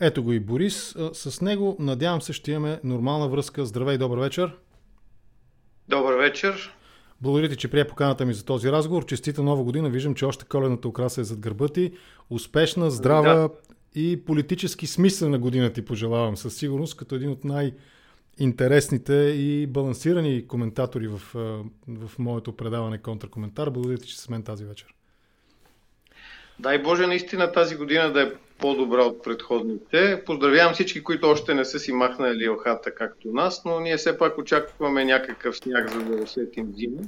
Ето го и Борис. С него, надявам се, ще имаме нормална връзка. Здравей, добър вечер. Добър вечер. Благодаря ти, че прие поканата ми за този разговор. Честита нова година. Виждам, че още колената украса е зад гърба ти. Успешна, здрава да. и политически смислена година ти пожелавам със сигурност, като един от най- интересните и балансирани коментатори в, в моето предаване Контракоментар. Благодаря ти, че с мен тази вечер. Дай Боже, наистина тази година да е по-добра от предходните. Поздравявам всички, които още не са си махнали охата както нас, но ние все пак очакваме някакъв сняг, за да усетим зима.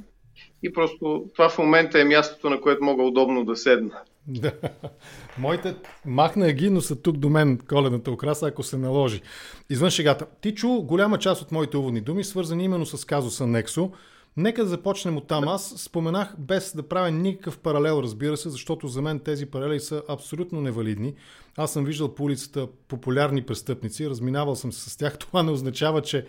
И просто това в момента е мястото, на което мога удобно да седна. Да. Моите махна ги, но са тук до мен коледната украса, ако се наложи. Извън шегата. Ти чу голяма част от моите уводни думи, свързани именно с казуса Нексо. Нека да започнем от там. Аз споменах без да правя никакъв паралел, разбира се, защото за мен тези паралели са абсолютно невалидни. Аз съм виждал по улицата популярни престъпници, разминавал съм се с тях. Това не означава, че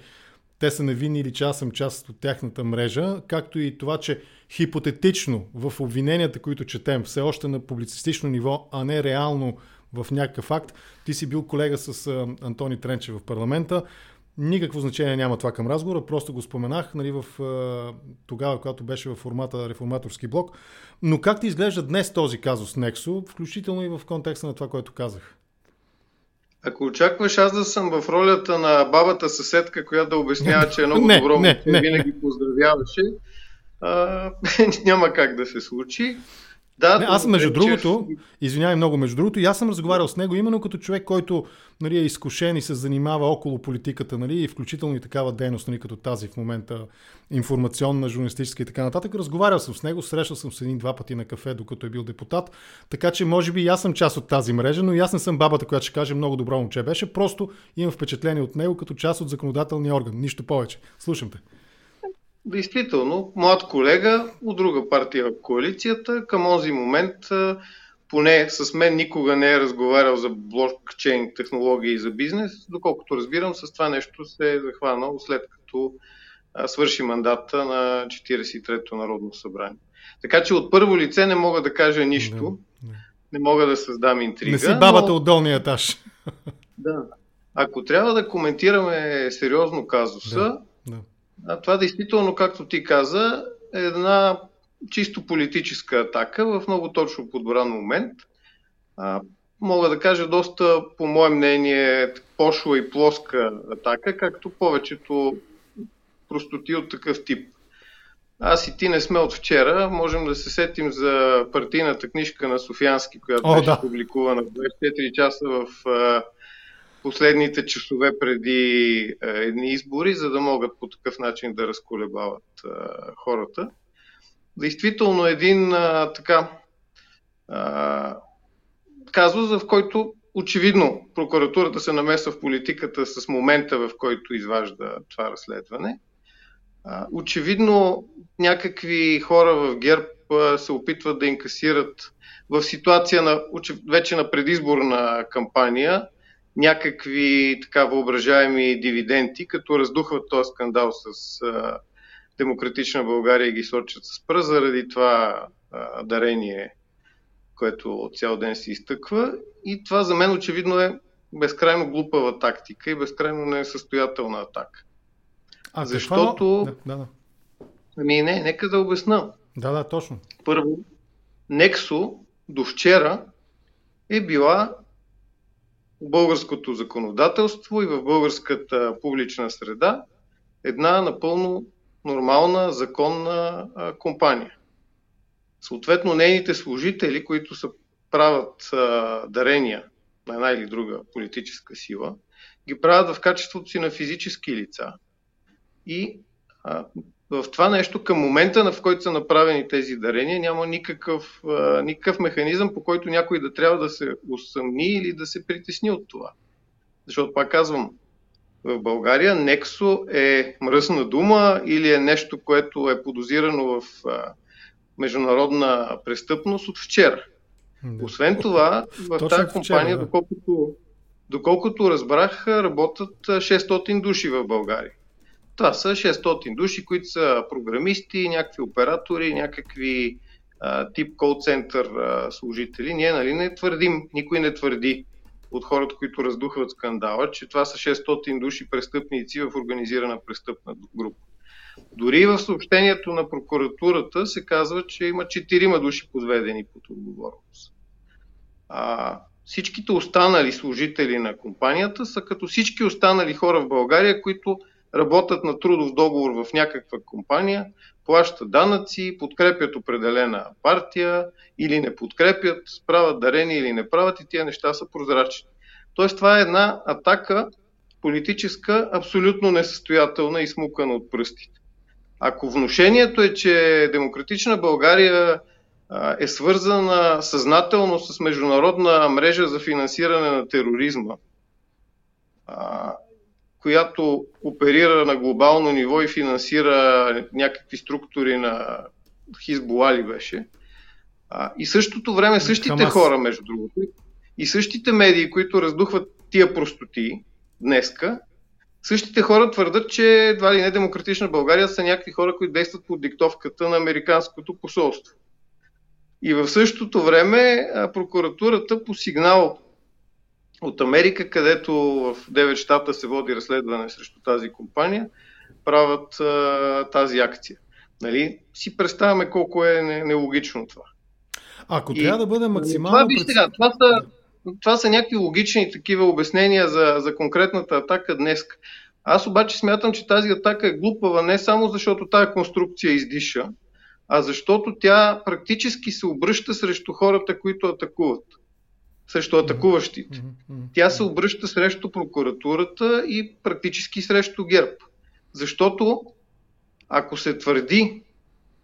те са невинни или че аз съм част от тяхната мрежа, както и това, че хипотетично в обвиненията, които четем, все още на публицистично ниво, а не реално в някакъв факт. Ти си бил колега с Антони Тренче в парламента. Никакво значение няма това към разговора, просто го споменах нали, в, тогава, когато беше в формата реформаторски блок. Но как ти изглежда днес този казус Нексо, включително и в контекста на това, което казах? Ако очакваш аз да съм в ролята на бабата съседка, която да обяснява, че е много не, добро, не, не, винаги не. поздравяваше, а, няма как да се случи. Да, не, аз между другото, извинявай много, между другото, и аз съм разговарял с него именно като човек, който нали, е изкушен и се занимава около политиката, нали, и включително и такава дейност, нали, като тази в момента, информационна, журналистическа и така нататък. Разговарял съм с него, срещал съм се един-два пъти на кафе, докато е бил депутат, така че може би и аз съм част от тази мрежа, но и аз не съм бабата, която ще каже много добро момче беше, просто имам впечатление от него като част от законодателния орган, нищо повече. Слушам те. Действително, млад колега от друга партия в коалицията, към този момент поне с мен никога не е разговарял за блокчейн технологии за бизнес, доколкото разбирам, с това нещо се е захванал след като свърши мандата на 43-то Народно събрание. Така че от първо лице не мога да кажа нищо, не, не. не мога да създам интрига. Не си бабата но... от долния етаж. Да. Ако трябва да коментираме сериозно казуса, да а това действително, както ти каза, е една чисто политическа атака в много точно подбран момент. А, мога да кажа доста, по мое мнение, пошла и плоска атака, както повечето простоти от такъв тип. Аз и ти не сме от вчера. Можем да се сетим за партийната книжка на Софиански, която О, беше да. публикувана в 24 часа в последните часове преди е, едни избори, за да могат по такъв начин да разколебават е, хората. Действително един а, така казус, в който очевидно прокуратурата се намесва в политиката с момента, в който изважда това разследване. Очевидно някакви хора в ГЕРБ се опитват да инкасират в ситуация на, вече на предизборна кампания някакви така въображаеми дивиденти, като раздухват този скандал с а, Демократична България и ги сочат с пръст заради това а, дарение, което цял ден се изтъква. И това за мен очевидно е безкрайно глупава тактика и безкрайно несъстоятелна атака. А, Защото... Какво? Да, да. Ами не, нека да обясна. Да, да, точно. Първо, Нексо до вчера е била българското законодателство и в българската публична среда една напълно нормална, законна а, компания. Съответно, нейните служители, които са правят а, дарения на една или друга политическа сила, ги правят в качеството си на физически лица. И а, в това нещо към момента, в който са направени тези дарения, няма никакъв, никакъв механизъм, по който някой да трябва да се усъмни или да се притесни от това. Защото, пак казвам, в България Нексо е мръсна дума или е нещо, което е подозирано в международна престъпност от вчера. Да. Освен това, в тази компания, да. доколкото, доколкото разбрах, работят 600 души в България. Това са 600 души, които са програмисти, някакви оператори, някакви а, тип кол-център служители. Ние нали, не твърдим, никой не твърди, от хората, които раздухват скандала, че това са 600 души престъпници в организирана престъпна група. Дори в съобщението на прокуратурата се казва, че има 4 души подведени под отговорност. А, всичките останали служители на компанията са като всички останали хора в България, които работят на трудов договор в някаква компания, плащат данъци, подкрепят определена партия или не подкрепят, правят дарения или не правят и тия неща са прозрачни. Тоест това е една атака политическа, абсолютно несъстоятелна и смукана от пръстите. Ако внушението е, че демократична България е свързана съзнателно с международна мрежа за финансиране на тероризма, която оперира на глобално ниво и финансира някакви структури на Хизбола ли беше. И същото време същите Хамас. хора, между другото, и същите медии, които раздухват тия простоти днеска, същите хора твърдат, че едва ли не демократична България са някакви хора, които действат под диктовката на Американското посолство. И в същото време прокуратурата по сигнал от Америка, където в 9 щата се води разследване срещу тази компания, правят а, тази акция. Нали? Си представяме колко е нелогично това. Ако и, трябва да бъде максимално... Това, сега, това, са, това са някакви логични такива обяснения за, за конкретната атака днес. Аз обаче смятам, че тази атака е глупава не само защото тази конструкция издиша, а защото тя практически се обръща срещу хората, които атакуват. Срещу атакуващите. Тя се обръща срещу прокуратурата и практически срещу ГЕРБ. Защото ако се твърди,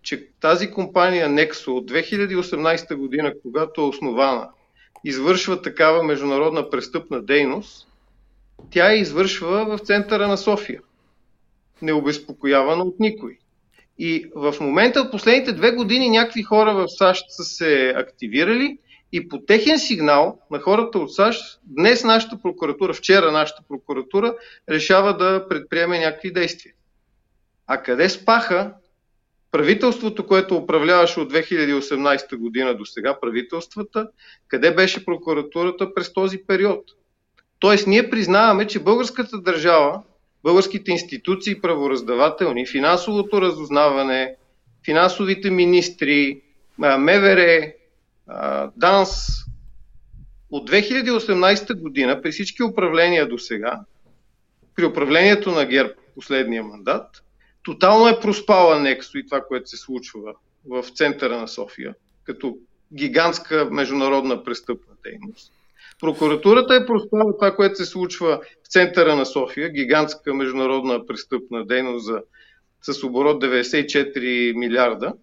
че тази компания Nexo от 2018 година, когато е основана, извършва такава международна престъпна дейност, тя я извършва в центъра на София. Необезпокоявана от никой. И в момента, в последните две години, някакви хора в САЩ са се активирали и по техен сигнал на хората от САЩ, днес нашата прокуратура, вчера нашата прокуратура, решава да предприеме някакви действия. А къде спаха правителството, което управляваше от 2018 година до сега, правителствата, къде беше прокуратурата през този период? Тоест, ние признаваме, че българската държава българските институции правораздавателни, финансовото разузнаване, финансовите министри, МВР, ДАНС, от 2018 година, при всички управления до сега, при управлението на ГЕРБ последния мандат, тотално е проспала Нексо и това, което се случва в центъра на София, като гигантска международна престъпна дейност. Прокуратурата е проспала това, което се случва в центъра на София, гигантска международна престъпна дейност за, с оборот 94 милиарда.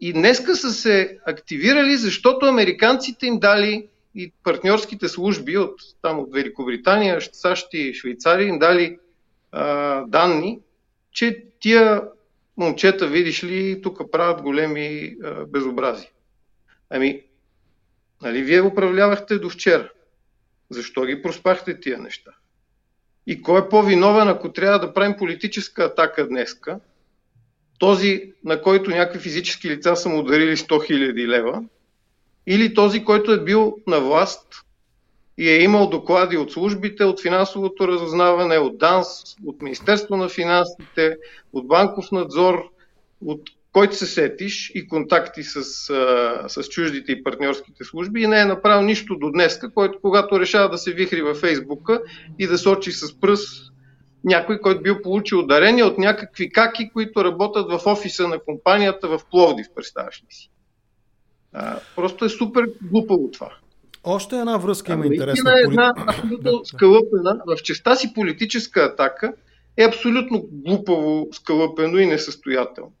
И днеска са се активирали, защото американците им дали и партньорските служби от, там, от Великобритания, САЩ и Швейцария им дали а, данни, че тия момчета, видиш ли, тук правят големи а, безобрази. Ами, Нали, вие управлявахте до вчера. Защо ги проспахте тия неща? И кой е по-виновен, ако трябва да правим политическа атака днеска? Този, на който някакви физически лица са му ударили 100 000 лева, или този, който е бил на власт и е имал доклади от службите, от финансовото разузнаване, от ДАНС, от Министерство на финансите, от банков надзор, от който се сетиш и контакти с, с чуждите и партньорските служби и не е направил нищо до днес, който когато решава да се вихри във Фейсбука и да сочи с пръст някой, който бил получил дарение от някакви каки, които работят в офиса на компанията в Пловдив, представяш ли си. А, просто е супер глупаво това. Още една връзка има интересна. Е една абсолютно скълъпена, в частта си политическа атака е абсолютно глупаво скълъпено и несъстоятелно.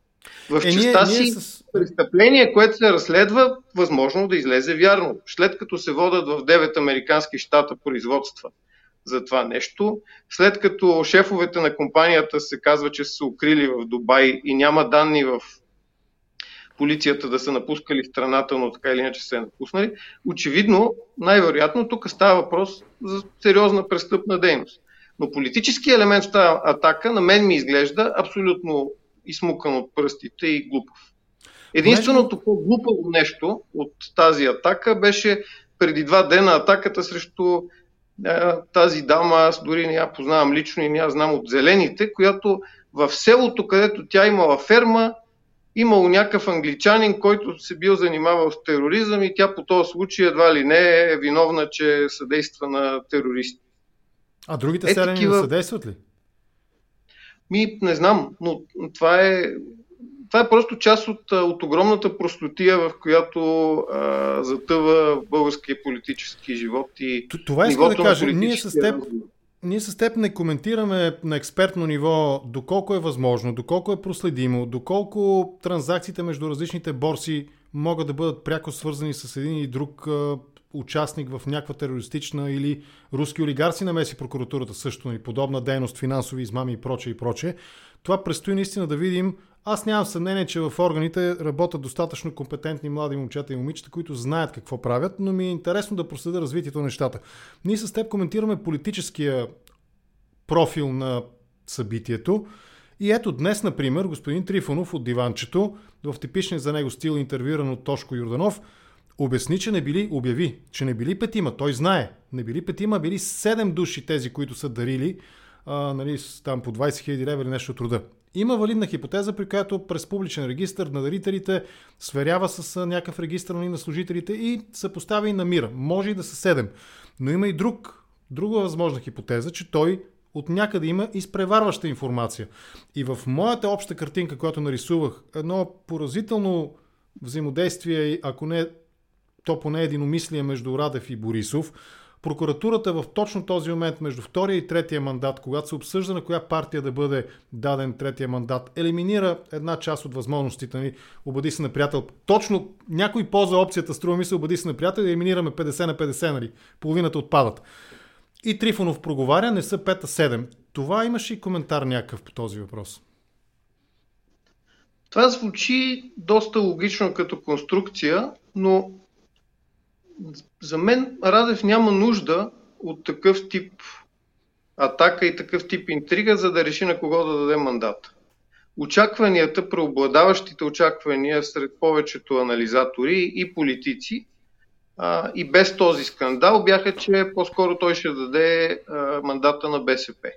В е, частта ние, си ние с... престъпление, което се разследва, възможно да излезе вярно. След като се водят в 9 американски щата производства за това нещо, след като шефовете на компанията се казва, че са се укрили в Дубай и няма данни в полицията да са напускали страната, но така или иначе се е напуснали, очевидно, най-вероятно, тук става въпрос за сериозна престъпна дейност. Но политически елемент в тази атака на мен ми изглежда абсолютно измукан от пръстите и глупав. Единственото по-глупаво нещо от тази атака беше преди два дена атаката срещу тази дама, аз дори не я познавам лично и не я знам от зелените, която в селото, където тя имала ферма, имало някакъв англичанин, който се бил занимавал с тероризъм и тя по този случай едва ли не е виновна, че съдейства на терористи. А другите е, селени такива... не съдействат ли? Ми, не знам, но това е, това е просто част от, от огромната простотия, в която а, затъва българския политически живот и Това иска да кажа. Ние с теб, ние с теб не коментираме на експертно ниво доколко е възможно, доколко е проследимо, доколко транзакциите между различните борси могат да бъдат пряко свързани с един и друг участник в някаква терористична или руски олигарси намеси прокуратурата също и подобна дейност, финансови измами и прочее и прочее. Това предстои наистина да видим. Аз нямам съмнение, че в органите работят достатъчно компетентни млади момчета и момичета, които знаят какво правят, но ми е интересно да проследя развитието на нещата. Ние с теб коментираме политическия профил на събитието. И ето днес, например, господин Трифонов от диванчето, в типичния за него стил, интервюиран от Тошко Юрданов, обясни, че не били, обяви, че не били петима. Той знае. Не били петима, били седем души тези, които са дарили а, нали, там по 20 000 лева или нещо от труда. Има валидна хипотеза, при която през публичен регистр на дарителите сверява с някакъв регистр нали, на служителите и се поставя и намира. Може и да са седем. Но има и друг, друга възможна хипотеза, че той от някъде има изпреварваща информация. И в моята обща картинка, която нарисувах, едно поразително взаимодействие, ако не то поне единомислие между Радев и Борисов. Прокуратурата в точно този момент, между втория и третия мандат, когато се обсъжда на коя партия да бъде даден третия мандат, елиминира една част от възможностите ни. Обади се на приятел. Точно някой ползва опцията, струва ми се, обади се на приятел и елиминираме 50 на 50, нали? Половината отпадат. И Трифонов проговаря, не са 5-7. Това имаше и коментар някакъв по този въпрос. Това звучи доста логично като конструкция, но за мен Радев няма нужда от такъв тип атака и такъв тип интрига, за да реши на кого да даде мандат. Очакванията, преобладаващите очаквания сред повечето анализатори и политици а, и без този скандал бяха, че по-скоро той ще даде а, мандата на БСП.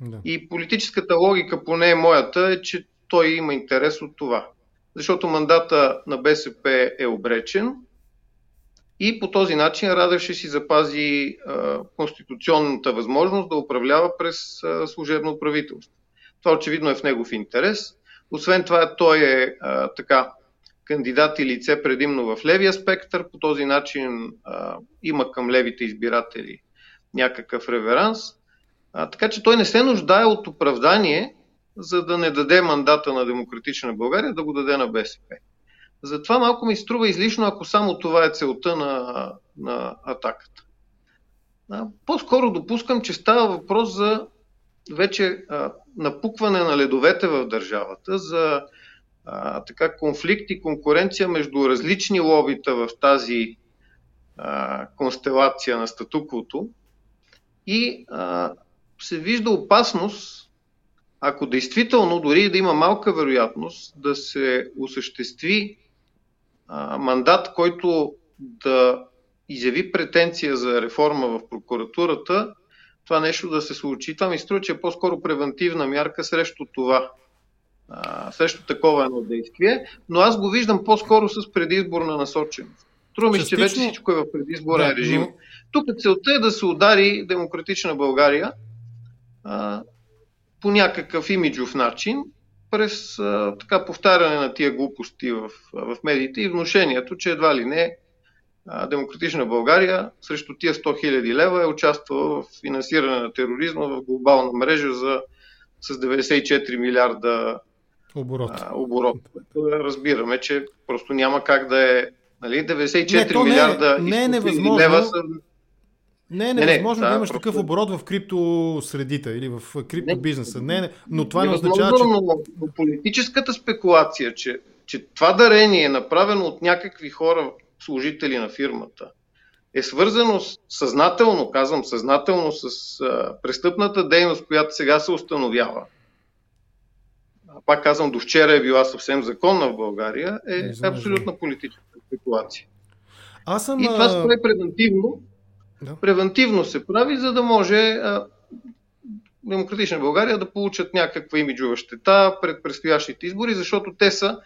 Да. И политическата логика, поне моята, е, че той има интерес от това. Защото мандата на БСП е обречен, и по този начин Радев ще си запази а, конституционната възможност да управлява през а, служебно правителство. Това очевидно е в негов интерес. Освен това, той е а, така кандидат и лице предимно в левия спектър. По този начин а, има към левите избиратели някакъв реверанс. А, така че той не се нуждае от оправдание, за да не даде мандата на Демократична България, да го даде на БСП. Затова малко ми струва излишно, ако само това е целта на, на атаката. А, по-скоро допускам, че става въпрос за вече а, напукване на ледовете в държавата, за а, така конфликт и конкуренция между различни лобита в тази а, констелация на статуквото и а, се вижда опасност, ако действително, дори да има малка вероятност, да се осъществи мандат, който да изяви претенция за реформа в прокуратурата, това нещо да се случи. Това ми струва, че е по-скоро превентивна мярка срещу това, а, срещу такова едно действие, но аз го виждам по-скоро с предизборна насоченост. Трудно ми, че вече всичко е в предизборен да, режим. Но... Тук целта е да се удари демократична България а, по някакъв имиджов начин, през а, така повтаряне на тия глупости в, в медиите и вношението, че едва ли не а, Демократична България срещу тия 100 000 лева е участвала в финансиране на тероризма в глобална мрежа за, с 94 милиарда оборот. А, оборот. Разбираме, че просто няма как да е Нали? 94 не, милиарда не, не е невъзможно. лева са не е невъзможно не, не, да, да имаш просто... такъв оборот в крипто средите или в крипто бизнеса. Не, не, но това не означава, че... Но, но политическата спекулация, че, че това дарение е направено от някакви хора, служители на фирмата, е свързано с, съзнателно, казвам съзнателно, с а, престъпната дейност, която сега се установява. Пак казвам, до вчера е била съвсем законна в България, е абсолютна политическа спекулация. Аз съм, и това прави превентивно. Да. Превентивно се прави, за да може а, Демократична България да получат някаква имиджова щета пред предстоящите избори, защото те са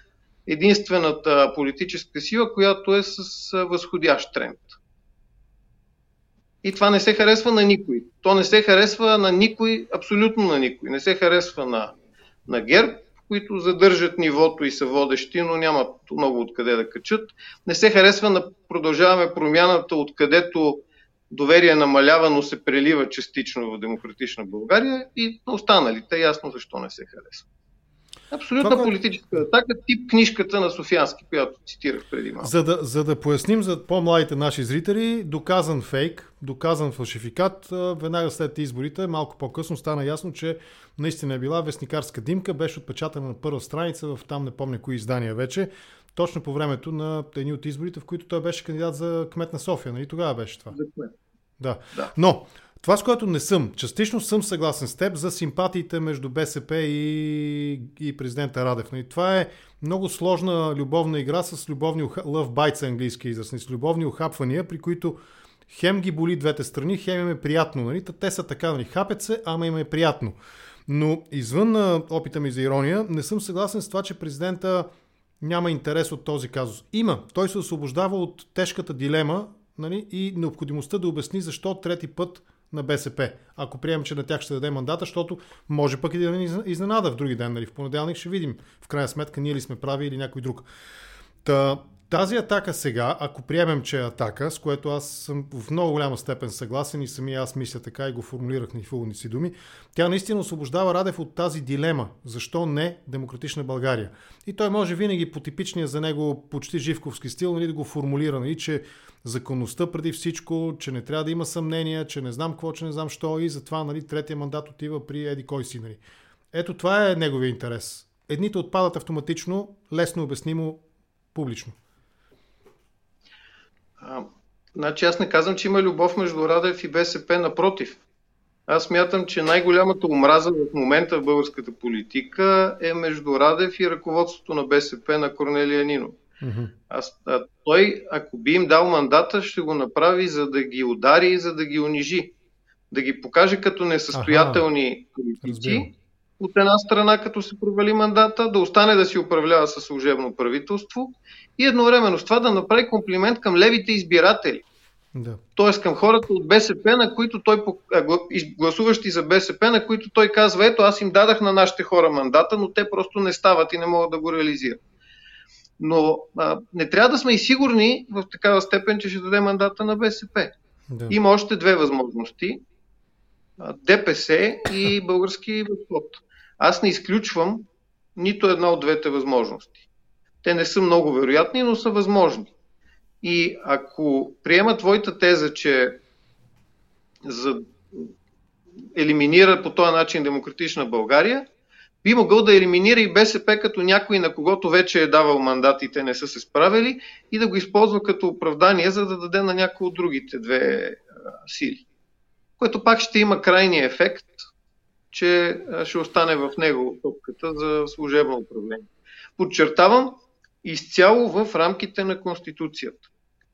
единствената политическа сила, която е с възходящ тренд. И това не се харесва на никой. То не се харесва на никой, абсолютно на никой. Не се харесва на, на ГЕРБ, които задържат нивото и са водещи, но нямат много откъде да качат. Не се харесва на продължаваме промяната, откъдето доверие намалява, но се прелива частично в демократична България и на останалите ясно защо не се харесва. Абсолютна Това, политическа атака, тип книжката на Софиански, която цитирах преди малко. За да, за да поясним за по-младите наши зрители, доказан фейк, доказан фалшификат, веднага след изборите, малко по-късно стана ясно, че наистина е била вестникарска димка, беше отпечатана на първа страница в там не помня кои издания вече, точно по времето на едни от изборите, в които той беше кандидат за кмет на София. Нали? Тогава беше това. За кмет. Да. да. Но това, с което не съм, частично съм съгласен с теб за симпатиите между БСП и, и президента Радев. И това е много сложна любовна игра с любовни bites английски израз, с любовни охапвания, при които хем ги боли двете страни, хем им е приятно. Нали? Те са така, нали? хапят се, ама им е приятно. Но извън на опита ми за ирония, не съм съгласен с това, че президента няма интерес от този казус. Има. Той се освобождава от тежката дилема нали, и необходимостта да обясни защо трети път на БСП. Ако приемем, че на тях ще даде мандата, защото може пък и да ни изненада в други ден. Нали? В понеделник ще видим в крайна сметка ние ли сме прави или някой друг. Та, тази атака сега, ако приемем, че е атака, с което аз съм в много голяма степен съгласен и самия аз мисля така и го формулирах на в си думи, тя наистина освобождава Радев от тази дилема. Защо не демократична България? И той може винаги по типичния за него почти живковски стил нали, да го формулира, нали, че законността преди всичко, че не трябва да има съмнения, че не знам какво, че не знам що и затова нали, третия мандат отива при Еди кой си. Нали. Ето това е неговия интерес. Едните отпадат автоматично, лесно обяснимо, публично. А, значи аз не казвам, че има любов между Радев и БСП, напротив. Аз мятам, че най-голямата омраза в момента в българската политика е между Радев и ръководството на БСП на Корнелия Нинов. Mm-hmm. Аз, а, той, ако би им дал мандата, ще го направи за да ги удари и за да ги унижи. Да ги покаже като несъстоятелни политици, от една страна, като се провали мандата, да остане да си управлява със служебно правителство и едновременно с това да направи комплимент към левите избиратели. Да. Тоест към хората от БСП, на които той, гласуващи за БСП, на които той казва, ето аз им дадах на нашите хора мандата, но те просто не стават и не могат да го реализират. Но а, не трябва да сме и сигурни в такава степен, че ще даде мандата на БСП. Да. Има още две възможности. ДПС и български възход. Аз не изключвам нито една от двете възможности. Те не са много вероятни, но са възможни. И ако приема твоята теза, че за елиминира по този начин демократична България, би могъл да елиминира и БСП като някой, на когото вече е давал мандат и те не са се справили, и да го използва като оправдание, за да даде на някои от другите две сили. Което пак ще има крайния ефект, че ще остане в него топката за служебно управление. Подчертавам, изцяло в рамките на Конституцията.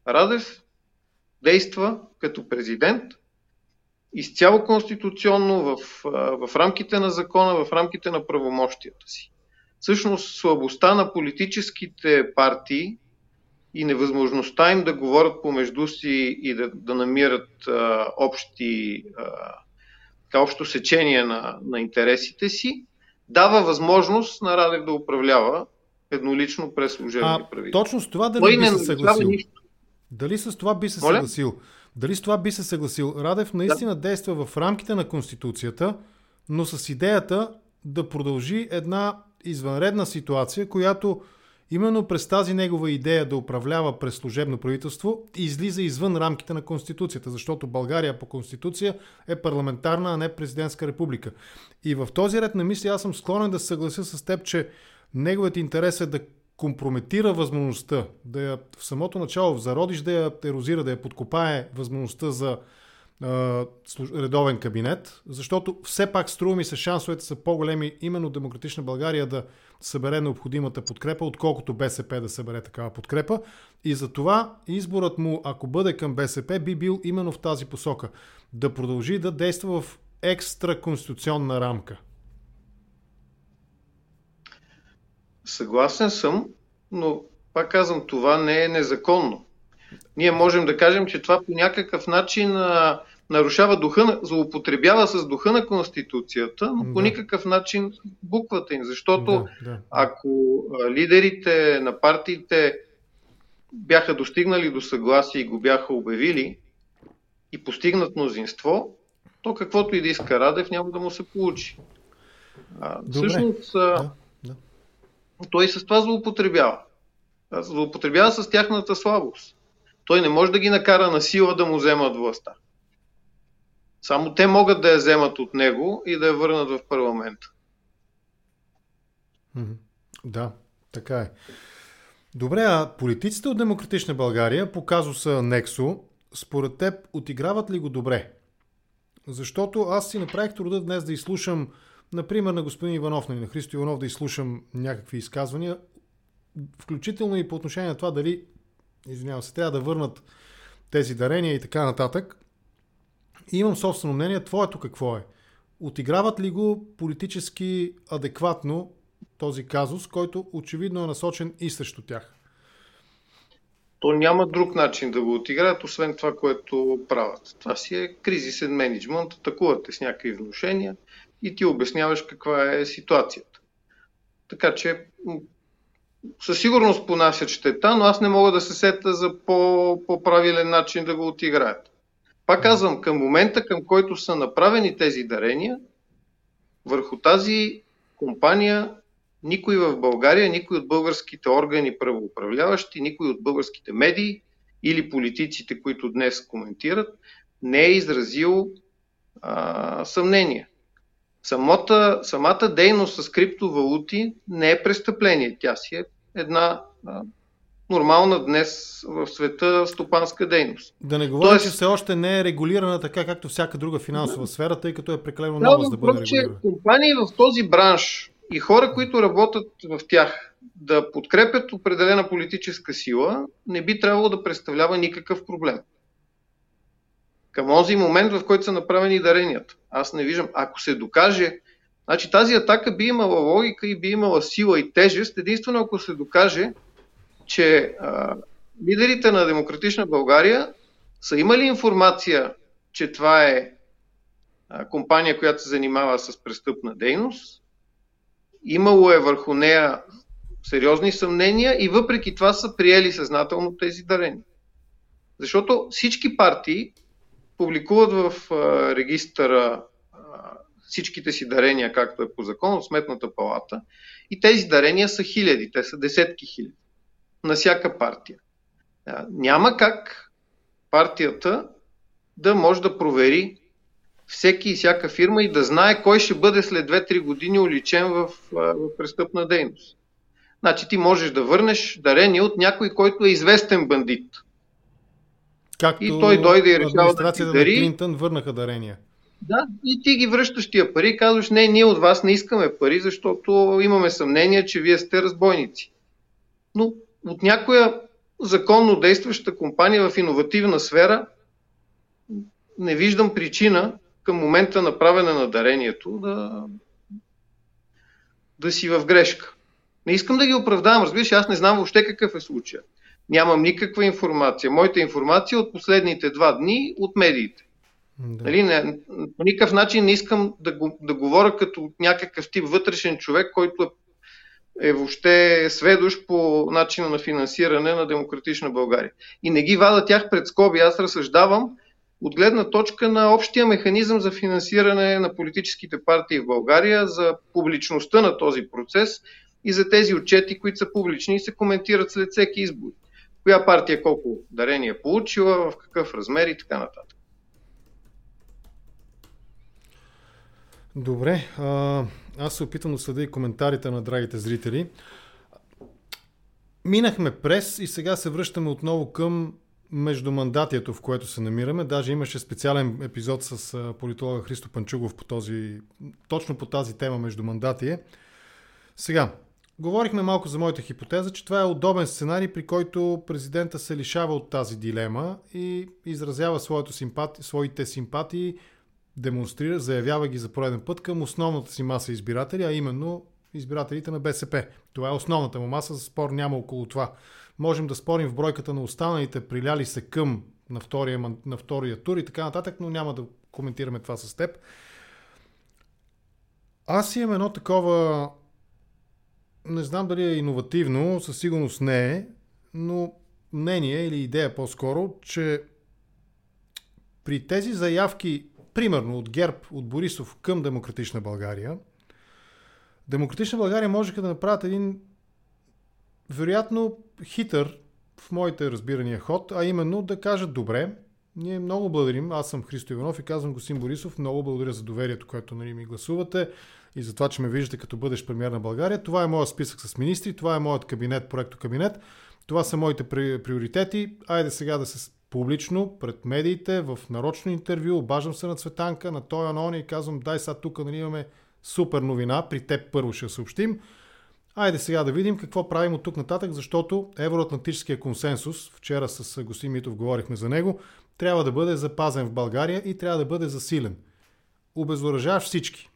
Радев действа като президент, изцяло конституционно в, в рамките на закона, в рамките на правомощията си. Всъщност слабостта на политическите партии и невъзможността им да говорят помежду си и да, да намират а, общи, а, така, общо сечение на, на интересите си, дава възможност на Радев да управлява еднолично през служебни правителства. Точно с това дали би се съгласил? Дали с това би се Моля? съгласил? Дали с това би се съгласил? Радев наистина да. действа в рамките на Конституцията, но с идеята да продължи една извънредна ситуация, която именно през тази негова идея да управлява през служебно правителство излиза извън рамките на Конституцията, защото България по Конституция е парламентарна, а не президентска република. И в този ред на мисли аз съм склонен да се съглася с теб, че неговият интерес е да компрометира възможността, да я в самото начало в зародиш да я ерозира, да я подкопае възможността за редовен кабинет, защото все пак струва ми се шансовете са по-големи именно Демократична България да събере необходимата подкрепа, отколкото БСП да събере такава подкрепа. И за това изборът му, ако бъде към БСП, би бил именно в тази посока. Да продължи да действа в екстра конституционна рамка. Съгласен съм, но пак казвам, това не е незаконно. Ние можем да кажем, че това по някакъв начин а, нарушава духа, злоупотребява с духа на Конституцията, но по да. никакъв начин буквата им. Защото да, да. ако лидерите на партиите бяха достигнали до съгласие и го бяха обявили и постигнат мнозинство, то каквото и да иска Радев няма да му се получи. А, всъщност, да, да. Той с това злоупотребява. Злоупотребява с тяхната слабост. Той не може да ги накара на сила да му вземат властта. Само те могат да я вземат от него и да я върнат в парламента. Да, така е. Добре, а политиците от Демократична България по казуса Нексо, според теб отиграват ли го добре? Защото аз си направих труда днес да изслушам, например, на господин Иванов, нали, на Христо Иванов, да изслушам някакви изказвания, включително и по отношение на това дали, извинявам се, трябва да върнат тези дарения и така нататък. И имам собствено мнение. Твоето какво е? Отиграват ли го политически адекватно този казус, който очевидно е насочен и срещу тях? То няма друг начин да го отиграят, освен това, което правят. Това си е кризисен менеджмент, атакувате с някакви внушения и ти обясняваш каква е ситуацията. Така че със сигурност понасят щета, но аз не мога да се сета за по, по-правилен начин да го отиграят. Пак казвам, към момента, към който са направени тези дарения, върху тази компания никой в България, никой от българските органи правоуправляващи, никой от българските медии или политиците, които днес коментират, не е изразил а, съмнение. Самата, самата дейност с криптовалути не е престъпление. Тя си е една а, нормална днес в света стопанска дейност. Да не говоря, Тоест, че все още не е регулирана така, както всяка друга финансова да. сфера, тъй като е прекалено нова за да бъде регулирана. Компании в този бранш и хора, които работят в тях, да подкрепят определена политическа сила, не би трябвало да представлява никакъв проблем. Към този момент, в който са направени даренията. Аз не виждам. Ако се докаже, значи тази атака би имала логика и би имала сила и тежест, единствено ако се докаже, че а, лидерите на Демократична България са имали информация, че това е а, компания, която се занимава с престъпна дейност. Имало е върху нея сериозни съмнения и въпреки това са приели съзнателно тези дарения. Защото всички партии публикуват в а, регистъра а, всичките си дарения, както е по закон, от Сметната палата. И тези дарения са хиляди, те са десетки хиляди на всяка партия. Няма как партията да може да провери всеки и всяка фирма и да знае кой ще бъде след 2-3 години уличен в, в престъпна дейност. Значи ти можеш да върнеш дарение от някой, който е известен бандит. Както и той дойде и решава да ти дари. на Клинтън върнаха дарения. Да, и ти ги връщаш тия пари и казваш, не, ние от вас не искаме пари, защото имаме съмнение, че вие сте разбойници. Но от някоя законно действаща компания в иновативна сфера, не виждам причина към момента на правене на дарението да, да си в грешка. Не искам да ги оправдавам, разбираш, аз не знам въобще какъв е случая. Нямам никаква информация. Моята информация е от последните два дни от медиите. Да. Нали, не, по никакъв начин не искам да, го, да говоря като някакъв тип вътрешен човек, който е е въобще сведощ по начина на финансиране на демократична България. И не ги вада тях пред скоби. Аз разсъждавам от гледна точка на общия механизъм за финансиране на политическите партии в България, за публичността на този процес и за тези отчети, които са публични и се коментират след всеки избор. Коя партия колко дарение е получила, в какъв размер и така нататък. Добре. А, аз се опитвам да следя и коментарите на драгите зрители. Минахме през и сега се връщаме отново към междумандатието, в което се намираме. Даже имаше специален епизод с политолога Христо Панчугов по този, точно по тази тема междумандатие. Сега, говорихме малко за моята хипотеза, че това е удобен сценарий, при който президента се лишава от тази дилема и изразява своето симпати, своите симпатии, демонстрира, заявява ги за пореден път към основната си маса избиратели, а именно избирателите на БСП. Това е основната му маса, спор няма около това. Можем да спорим в бройката на останалите, приляли се към на втория, на втория тур и така нататък, но няма да коментираме това с теб. Аз имам едно такова, не знам дали е иновативно, със сигурност не е, но мнение или идея по-скоро, че при тези заявки, примерно от ГЕРБ, от Борисов към Демократична България, Демократична България можеха да направят един вероятно хитър в моите разбирания ход, а именно да кажат добре, ние много благодарим, аз съм Христо Иванов и казвам Госим Борисов, много благодаря за доверието, което нали, ми гласувате и за това, че ме виждате като бъдеш премьер на България. Това е моят списък с министри, това е моят кабинет, проекто кабинет, това са моите приоритети. Айде сега да се публично пред медиите, в нарочно интервю, обаждам се на Цветанка, на той на и казвам, дай сега тук нали, имаме супер новина, при теб първо ще съобщим. Айде сега да видим какво правим от тук нататък, защото евроатлантическия консенсус, вчера с господин Митов говорихме за него, трябва да бъде запазен в България и трябва да бъде засилен. Обезоръжаваш всички.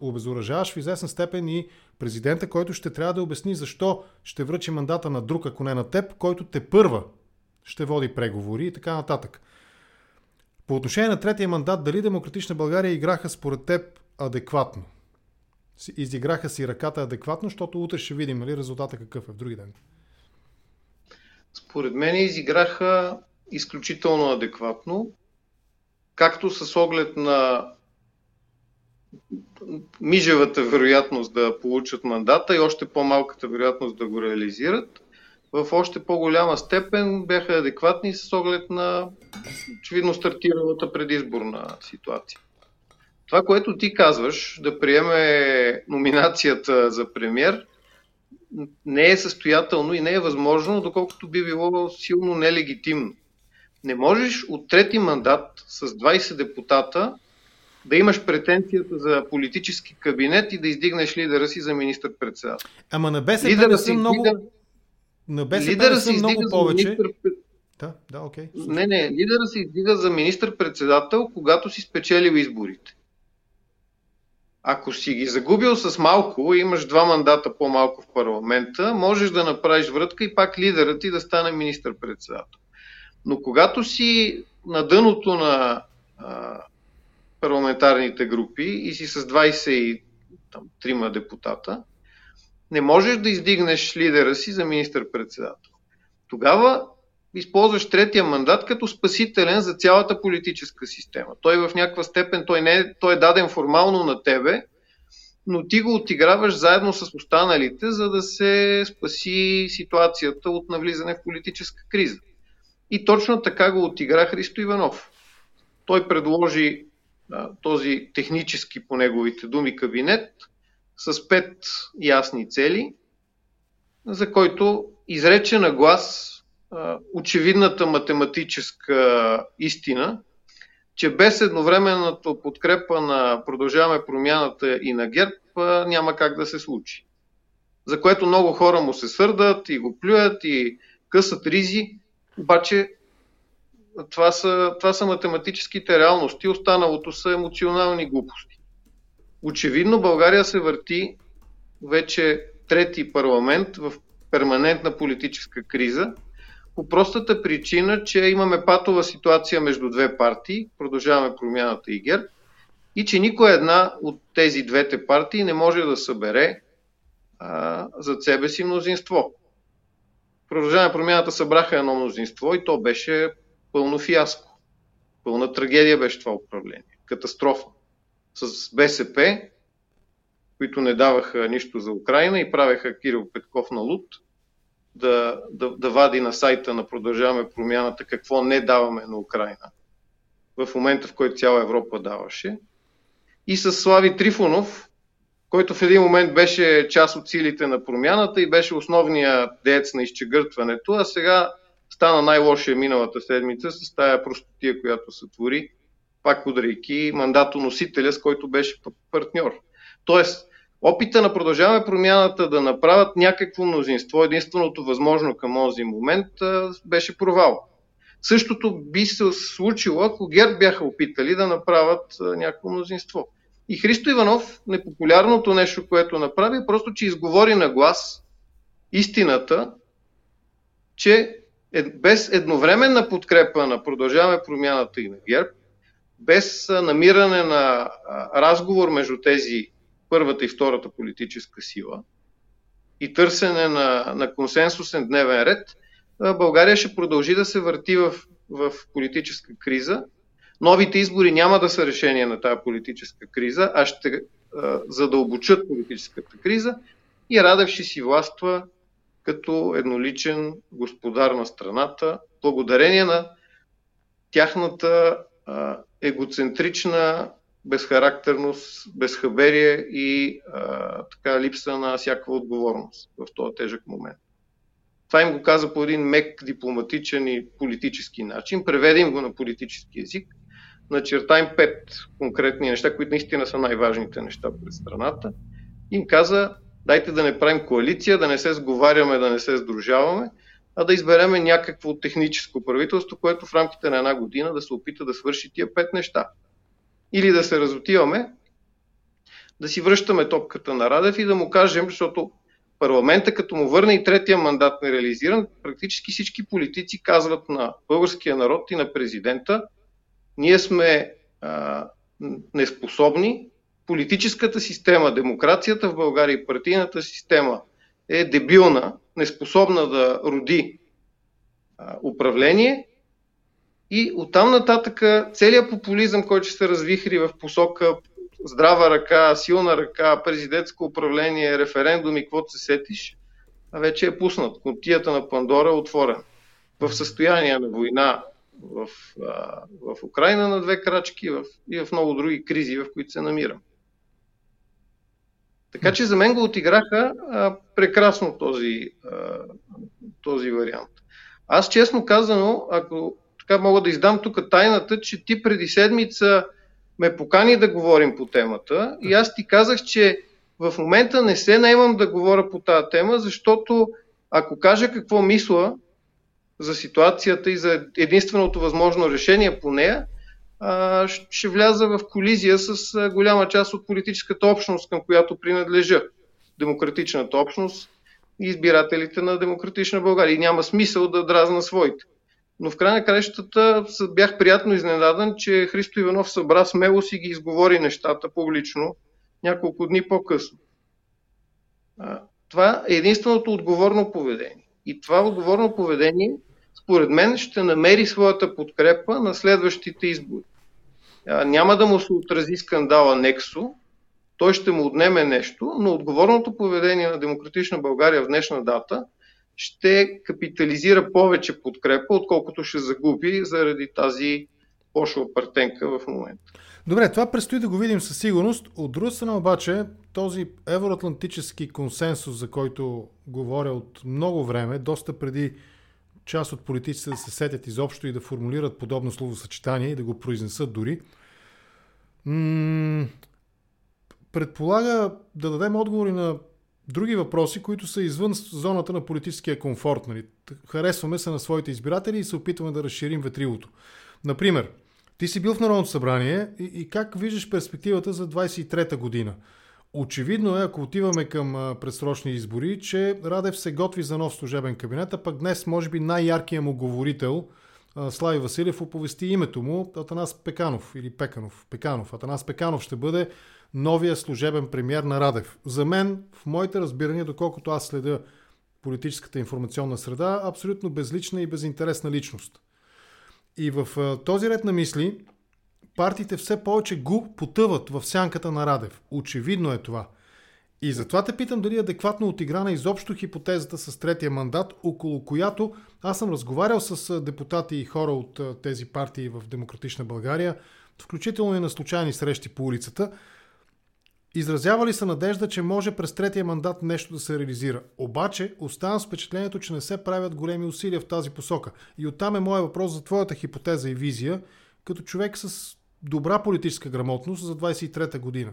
Обезоръжаваш в известна степен и президента, който ще трябва да обясни защо ще връчи мандата на друг, ако не на теб, който те първа ще води преговори и така нататък. По отношение на третия мандат, дали Демократична България играха според теб адекватно? изиграха си ръката адекватно, защото утре ще видим нали, резултата какъв е в други ден. Според мен изиграха изключително адекватно, както с оглед на мижевата вероятност да получат мандата и още по-малката вероятност да го реализират, в още по-голяма степен бяха адекватни с оглед на очевидно стартиралата предизборна ситуация. Това, което ти казваш, да приеме номинацията за премьер, не е състоятелно и не е възможно, доколкото би било силно нелегитимно. Не можеш от трети мандат с 20 депутата да имаш претенцията за политически кабинет и да издигнеш лидера си за министър-председател. Ама на БСП лидера не са много... На БСП лидера са много повече. Министър... Да, да, окей. Okay. Не, не, лидера се издига за министър-председател, когато си спечелил изборите. Ако си ги загубил с малко, имаш два мандата по-малко в парламента, можеш да направиш врътка и пак лидерът ти да стане министър-председател. Но когато си на дъното на парламентарните групи и си с 23 депутата, не можеш да издигнеш лидера си за министър-председател. Тогава използваш третия мандат като спасителен за цялата политическа система. Той в някаква степен, той, не е, той е даден формално на тебе, но ти го отиграваш заедно с останалите, за да се спаси ситуацията от навлизане в политическа криза. И точно така го отигра Христо Иванов. Той предложи този технически, по неговите думи, кабинет с пет ясни цели, за който изрече на глас очевидната математическа истина, че без едновременната подкрепа на Продължаваме промяната и на ГЕРБ няма как да се случи. За което много хора му се сърдат и го плюят и късат ризи, обаче това са, това са математическите реалности, останалото са емоционални глупости. Очевидно България се върти вече трети парламент в перманентна политическа криза, по простата причина, че имаме патова ситуация между две партии, продължаваме промяната и ГЕРБ, и че никоя една от тези двете партии не може да събере а, за себе си мнозинство. Продължаваме промяната събраха едно мнозинство и то беше пълно фиаско. Пълна трагедия беше това управление. Катастрофа. С БСП, които не даваха нищо за Украина и правеха Кирил Петков на луд – да, да, да вади на сайта на Продължаваме промяната какво не даваме на Украина в момента, в който цяла Европа даваше. И с Слави Трифонов, който в един момент беше част от силите на промяната и беше основният деец на изчегъртването, а сега стана най-лошия миналата седмица с тая простотия, която се твори, пак удрейки мандатоносителя, с който беше партньор. Тоест, опита на продължаваме промяната да направят някакво мнозинство, единственото възможно към този момент, беше провал. Същото би се случило, ако ГЕРБ бяха опитали да направят някакво мнозинство. И Христо Иванов, непопулярното нещо, което направи, е просто, че изговори на глас истината, че без едновременна подкрепа на продължаваме промяната и на ГЕРБ, без намиране на разговор между тези първата и втората политическа сила и търсене на, на консенсусен дневен ред, България ще продължи да се върти в, в политическа криза. Новите избори няма да са решение на тази политическа криза, а ще задълбочат политическата криза и Радев ще си властва като едноличен господар на страната, благодарение на тяхната а, егоцентрична безхарактерност, безхаберие и а, така липса на всякаква отговорност в този тежък момент. Това им го каза по един мек, дипломатичен и политически начин. Преведем го на политически язик. Начерта им пет конкретни неща, които наистина са най-важните неща пред страната. Им каза, дайте да не правим коалиция, да не се сговаряме, да не се сдружаваме, а да избереме някакво техническо правителство, което в рамките на една година да се опита да свърши тия пет неща. Или да се разотиваме, да си връщаме топката на Радев и да му кажем, защото парламента, като му върне и третия мандат нереализиран, практически всички политици казват на българския народ и на президента, ние сме а, неспособни, политическата система, демокрацията в България и партийната система е дебилна, неспособна да роди а, управление и оттам нататък целият популизъм, който ще се развихри в посока здрава ръка, силна ръка, президентско управление, референдуми, каквото се сетиш, вече е пуснат. Котията на Пандора е отворена. В състояние на война в, в Украина на две крачки в, и в много други кризи, в които се намирам. Така че за мен го отиграха а, прекрасно този, а, този вариант. Аз честно казано, ако така мога да издам тук тайната, че ти преди седмица ме покани да говорим по темата и аз ти казах, че в момента не се наемам да говоря по тази тема, защото ако кажа какво мисля за ситуацията и за единственото възможно решение по нея, ще вляза в колизия с голяма част от политическата общност, към която принадлежа. Демократичната общност и избирателите на Демократична България. И няма смисъл да дразна своите. Но в край на краищата бях приятно изненадан, че Христо Иванов събра смелост и ги изговори нещата публично няколко дни по-късно. Това е единственото отговорно поведение. И това отговорно поведение, според мен, ще намери своята подкрепа на следващите избори. Няма да му се отрази скандала Нексо, той ще му отнеме нещо, но отговорното поведение на Демократична България в днешна дата ще капитализира повече подкрепа, отколкото ще загуби заради тази пошла партенка в момента. Добре, това предстои да го видим със сигурност. От друга страна обаче, този евроатлантически консенсус, за който говоря от много време, доста преди част от политиците да се сетят изобщо и да формулират подобно словосъчетание и да го произнесат дори, предполага да дадем отговори на други въпроси, които са извън зоната на политическия комфорт. Нали? Харесваме се на своите избиратели и се опитваме да разширим ветрилото. Например, ти си бил в Народното събрание и, и как виждаш перспективата за 23-та година? Очевидно е, ако отиваме към предсрочни избори, че Радев се готви за нов служебен кабинет, а пък днес, може би, най-яркият му говорител, Слави Василев, оповести името му Атанас Пеканов или Пеканов. Пеканов. Атанас Пеканов ще бъде новия служебен премьер на Радев. За мен, в моите разбирания, доколкото аз следя политическата информационна среда, абсолютно безлична и безинтересна личност. И в този ред на мисли, партиите все повече го потъват в сянката на Радев. Очевидно е това. И затова те питам дали е адекватно отиграна изобщо хипотезата с третия мандат, около която аз съм разговарял с депутати и хора от тези партии в Демократична България, включително и на случайни срещи по улицата. Изразява ли се надежда, че може през третия мандат нещо да се реализира? Обаче оставам с впечатлението, че не се правят големи усилия в тази посока. И оттам е моят въпрос за твоята хипотеза и визия, като човек с добра политическа грамотност за 23-та година.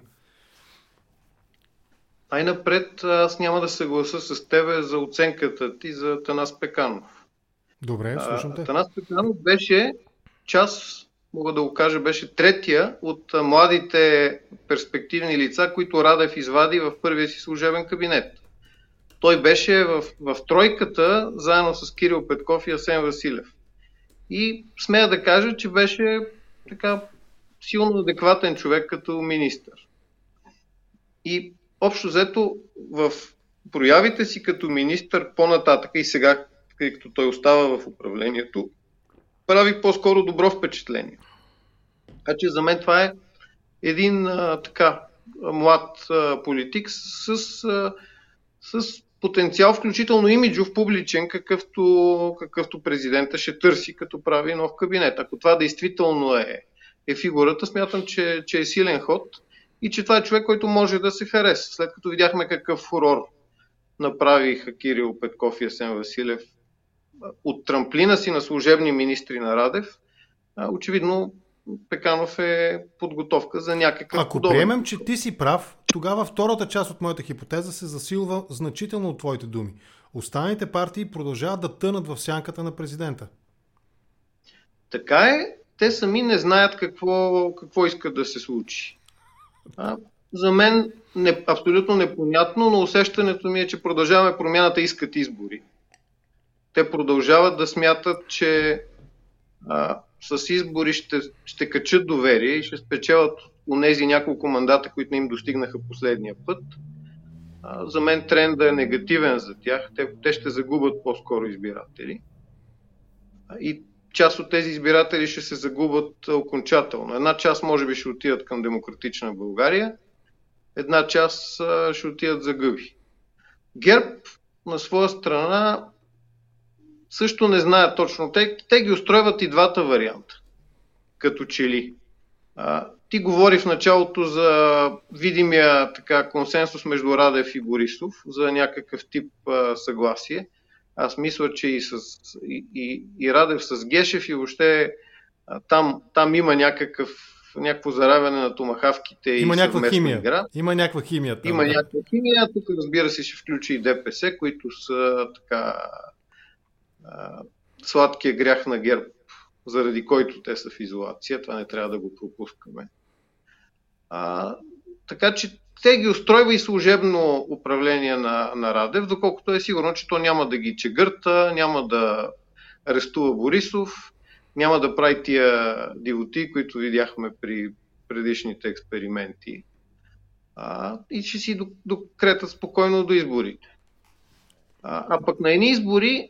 Най-напред аз няма да съгласа с тебе за оценката ти за Танас Пеканов. Добре, слушам те. Танас Пеканов беше част мога да го кажа, беше третия от младите перспективни лица, които Радев извади в първия си служебен кабинет. Той беше в, в тройката, заедно с Кирил Петков и Асен Василев. И смея да кажа, че беше така силно адекватен човек като министър. И общо взето в проявите си като министър по-нататък и сега, тъй като той остава в управлението, прави по-скоро добро впечатление. Така че за мен това е един а, така млад а, политик с, а, с потенциал, включително имиджов публичен, какъвто, какъвто президента ще търси, като прави нов кабинет. Ако това действително е, е фигурата, смятам, че, че е силен ход и че това е човек, който може да се хареса. След като видяхме какъв фурор направиха Кирил Петков и Асен Василев от трамплина си на служебни министри на Радев, очевидно Пеканов е подготовка за някакъв Ако подобен. приемем, че ти си прав, тогава втората част от моята хипотеза се засилва значително от твоите думи. Останалите партии продължават да тънат в сянката на президента. Така е. Те сами не знаят какво, какво искат да се случи. А, за мен не, абсолютно непонятно, но усещането ми е, че продължаваме промяната искат избори те продължават да смятат, че а, с избори ще, ще качат доверие и ще спечелят у нези няколко мандата, които не им достигнаха последния път. А, за мен тренда е негативен за тях. Те, те ще загубят по-скоро избиратели. И част от тези избиратели ще се загубят окончателно. Една част може би ще отидат към демократична България, една част ще отидат за гъби. ГЕРБ на своя страна също не знаят точно. Те, те ги устройват и двата варианта, като че ли. А, ти говори в началото за видимия така, консенсус между Радев и Борисов, за някакъв тип а, съгласие. Аз мисля, че и, с, и, и, и Радев с Гешев и въобще а, там, там има някакъв някакво заравяне на томахавките има и някаква химия. игра. Има някаква химия. Там, има да. някаква химия. Тук разбира се ще включи и ДПС, които са така сладкия грях на ГЕРБ, заради който те са в изолация. Това не трябва да го пропускаме. А, така че те ги устройва и служебно управление на, на Радев, доколкото е сигурно, че то няма да ги чегърта, няма да арестува Борисов, няма да прави тия дивоти, които видяхме при предишните експерименти. А, и ще си докретат спокойно до изборите. А, а пък на едни избори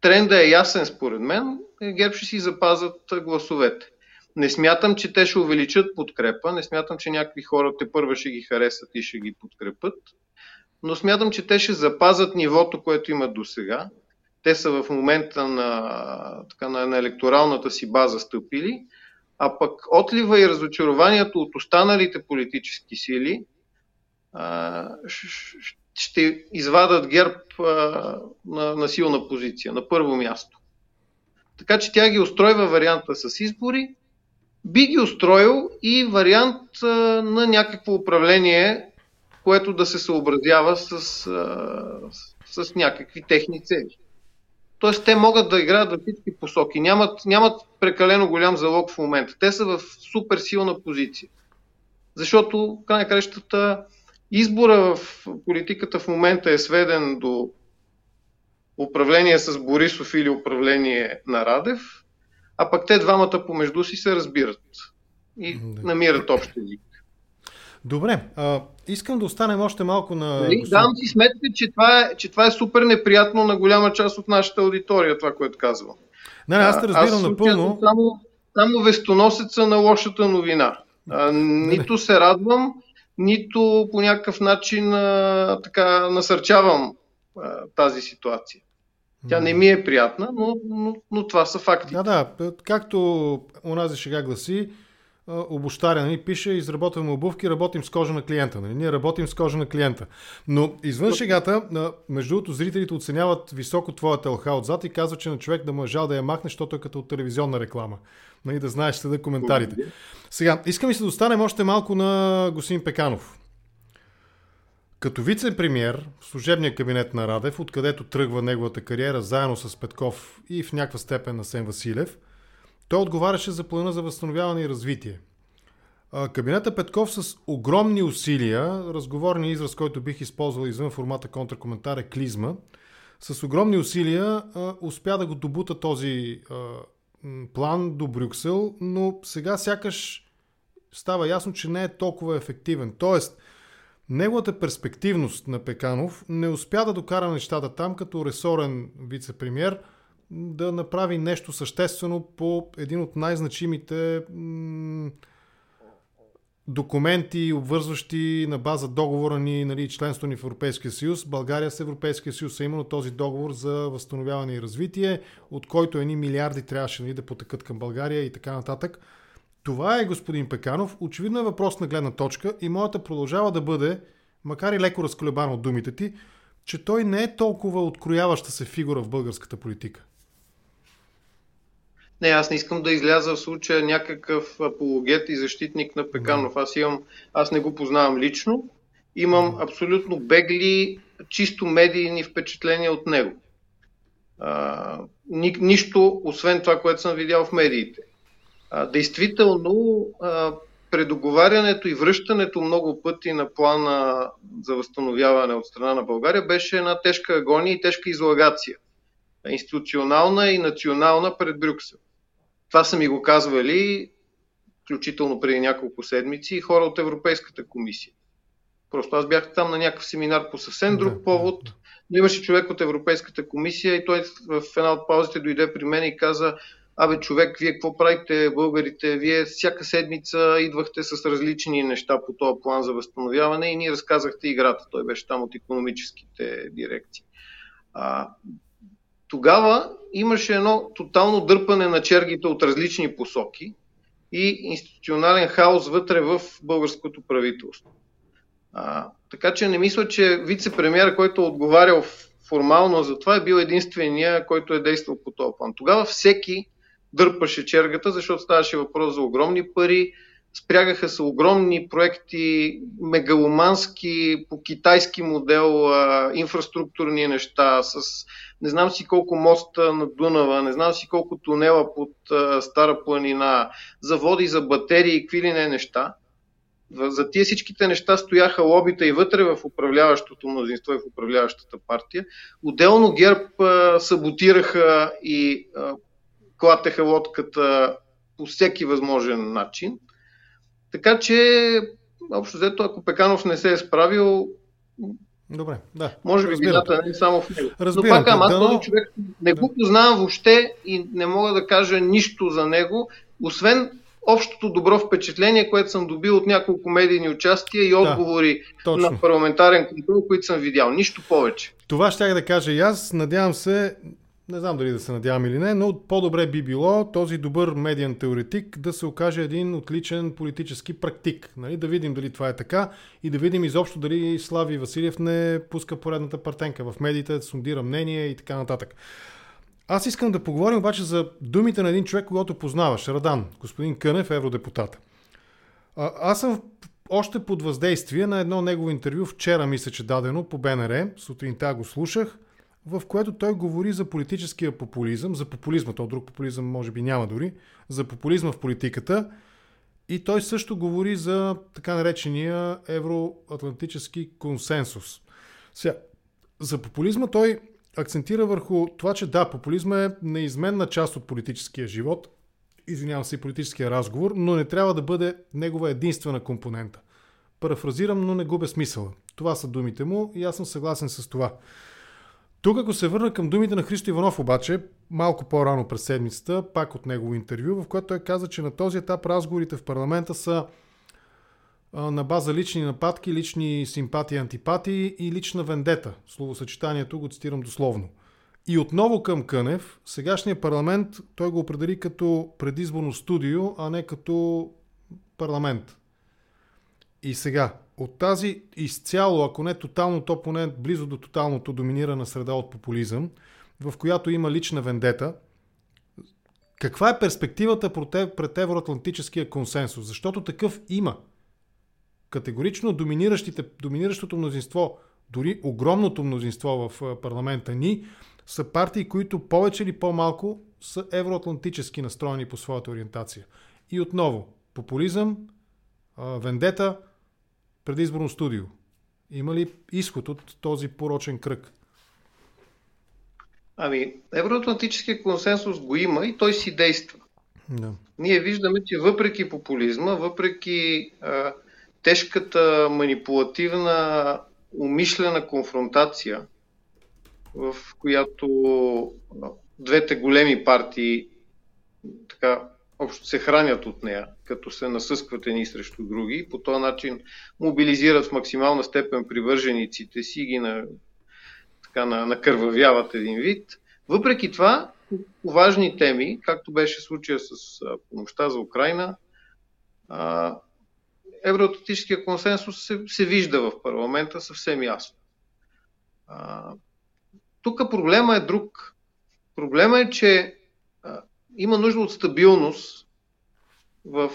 тренда е ясен според мен. ГЕРБ ще си запазят гласовете. Не смятам, че те ще увеличат подкрепа, не смятам, че някакви хора те първа ще ги харесат и ще ги подкрепят, но смятам, че те ще запазят нивото, което имат до сега. Те са в момента на, така, на, на електоралната си база стъпили, а пък отлива и разочарованието от останалите политически сили а, ще извадат ГЕРБ а, на, на силна позиция, на първо място. Така че тя ги устройва варианта с избори, би ги устроил и вариант а, на някакво управление, което да се съобразява с, а, с, с някакви техни цели. Тоест, те могат да играят във всички посоки. Нямат, нямат прекалено голям залог в момента. Те са в супер силна позиция. Защото, край на кращата, Избора в политиката в момента е сведен до управление с Борисов или управление на Радев, а пък те двамата помежду си се разбират и намират общ език. Добре, а, искам да останем още малко на... Нали, давам си сметка, че това, е, че това е супер неприятно на голяма част от нашата аудитория, това, което казвам. Не, аз те разбирам аз напълно. Само, само вестоносеца на лошата новина. А, нито се радвам, нито по някакъв начин а, така насърчавам а, тази ситуация. Тя не ми е приятна, но, но, но това са факти. Да, да. Както унази шега гласи, обощаря. Нали? Пише, изработваме обувки, работим с кожа на клиента. Нали? Ние работим с кожа на клиента. Но извън шегата, между другото, зрителите оценяват високо твоята лха отзад и казват, че на човек да му е жал да я махне, защото е като от телевизионна реклама. Нали? Да знаеш да коментарите. Сега, искам и се да останем още малко на господин Пеканов. Като вице-премьер в служебния кабинет на Радев, откъдето тръгва неговата кариера заедно с Петков и в някаква степен на Сен Василев, той отговаряше за плана за възстановяване и развитие. Кабинета Петков с огромни усилия, разговорния израз, който бих използвал извън формата контракоментар е клизма, с огромни усилия успя да го добута този план до Брюксел, но сега сякаш става ясно, че не е толкова ефективен. Тоест, Неговата перспективност на Пеканов не успя да докара нещата там като ресорен вице-премьер да направи нещо съществено по един от най-значимите м- документи, обвързващи на база договора ни, нали, членство ни в Европейския съюз, България с Европейския съюз, а именно този договор за възстановяване и развитие, от който едни милиарди трябваше нали, да потекат към България и така нататък. Това е господин Пеканов. Очевидно е въпрос на гледна точка и моята продължава да бъде, макар и леко разколебан от думите ти, че той не е толкова открояваща се фигура в българската политика. Не, аз не искам да изляза в случая някакъв апологет и защитник на Пеканов. Аз, имам, аз не го познавам лично. Имам абсолютно бегли, чисто медийни впечатления от него. А, ни, нищо, освен това, което съм видял в медиите. А, действително, а, предоговарянето и връщането много пъти на плана за възстановяване от страна на България беше една тежка агония и тежка излагация. Институционална и национална пред Брюксел. Това са ми го казвали, включително преди няколко седмици, хора от Европейската комисия. Просто аз бях там на някакъв семинар по съвсем друг повод, но имаше човек от Европейската комисия и той в една от паузите дойде при мен и каза, абе човек, вие какво правите, българите, вие всяка седмица идвахте с различни неща по този план за възстановяване и ни разказахте играта. Той беше там от економическите дирекции. А, тогава имаше едно тотално дърпане на чергите от различни посоки и институционален хаос вътре в българското правителство. А, така че не мисля, че вице-премьер, който е отговарял формално за това, е бил единствения, който е действал по този план. Тогава всеки дърпаше чергата, защото ставаше въпрос за огромни пари, спрягаха се огромни проекти, мегаломански, по китайски модел, инфраструктурни неща, с не знам си колко моста на Дунава, не знам си колко тунела под Стара планина, заводи за батерии, какви ли не неща. За тия всичките неща стояха лобита и вътре в управляващото мнозинство и в управляващата партия. Отделно ГЕРБ а, саботираха и а, клатеха лодката по всеки възможен начин. Така че, общо взето, ако Пеканов не се е справил, Добре, да. Може би вината не е само в него. Разбирам, Но пак, ама аз да, този човек не го познавам въобще и не мога да кажа нищо за него, освен общото добро впечатление, което съм добил от няколко медийни участия и отговори да, на парламентарен контрол, които съм видял. Нищо повече. Това ще да кажа и аз. Надявам се не знам дали да се надявам или не, но по-добре би било този добър медиен теоретик да се окаже един отличен политически практик. Нали? Да видим дали това е така и да видим изобщо дали Слави Василев не пуска поредната партенка в медиите, да сондира мнение и така нататък. Аз искам да поговорим обаче за думите на един човек, когато познаваш. Радан, господин Кънев, евродепутат. А, аз съм още под въздействие на едно негово интервю, вчера мисля, че дадено по БНР, сутринта го слушах, в което той говори за политическия популизъм, за популизма, то друг популизъм може би няма дори, за популизма в политиката и той също говори за така наречения евроатлантически консенсус. Сега, за популизма той акцентира върху това, че да, популизма е неизменна част от политическия живот, извинявам се, и политическия разговор, но не трябва да бъде негова единствена компонента. Парафразирам, но не губя смисъла. Това са думите му и аз съм съгласен с това. Тук, ако се върна към думите на Христо Иванов, обаче, малко по-рано през седмицата, пак от негово интервю, в което той каза, че на този етап разговорите в парламента са на база лични нападки, лични симпатии, антипатии и лична вендета. Словосъчетанието го цитирам дословно. И отново към Кънев, сегашният парламент той го определи като предизборно студио, а не като парламент. И сега, от тази изцяло, ако не тотално, то поне близо до тоталното доминирана среда от популизъм, в която има лична вендета, каква е перспективата пред евроатлантическия консенсус? Защото такъв има. Категорично доминиращото мнозинство, дори огромното мнозинство в парламента ни, са партии, които повече или по-малко са евроатлантически настроени по своята ориентация. И отново, популизъм, вендета, предизборно студио. Има ли изход от този порочен кръг? Ами, евроатлантическия консенсус го има и той си действа. Да. Ние виждаме, че въпреки популизма, въпреки а, тежката манипулативна умишлена конфронтация, в която двете големи партии така общо се хранят от нея, като се насъскват едни срещу други по този начин мобилизират в максимална степен привържениците си ги на, така, на, накървавяват един вид. Въпреки това, по важни теми, както беше случая с помощта за Украина, евроатлантическия консенсус се, се вижда в парламента съвсем ясно. А, тук проблема е друг. Проблема е, че има нужда от стабилност в,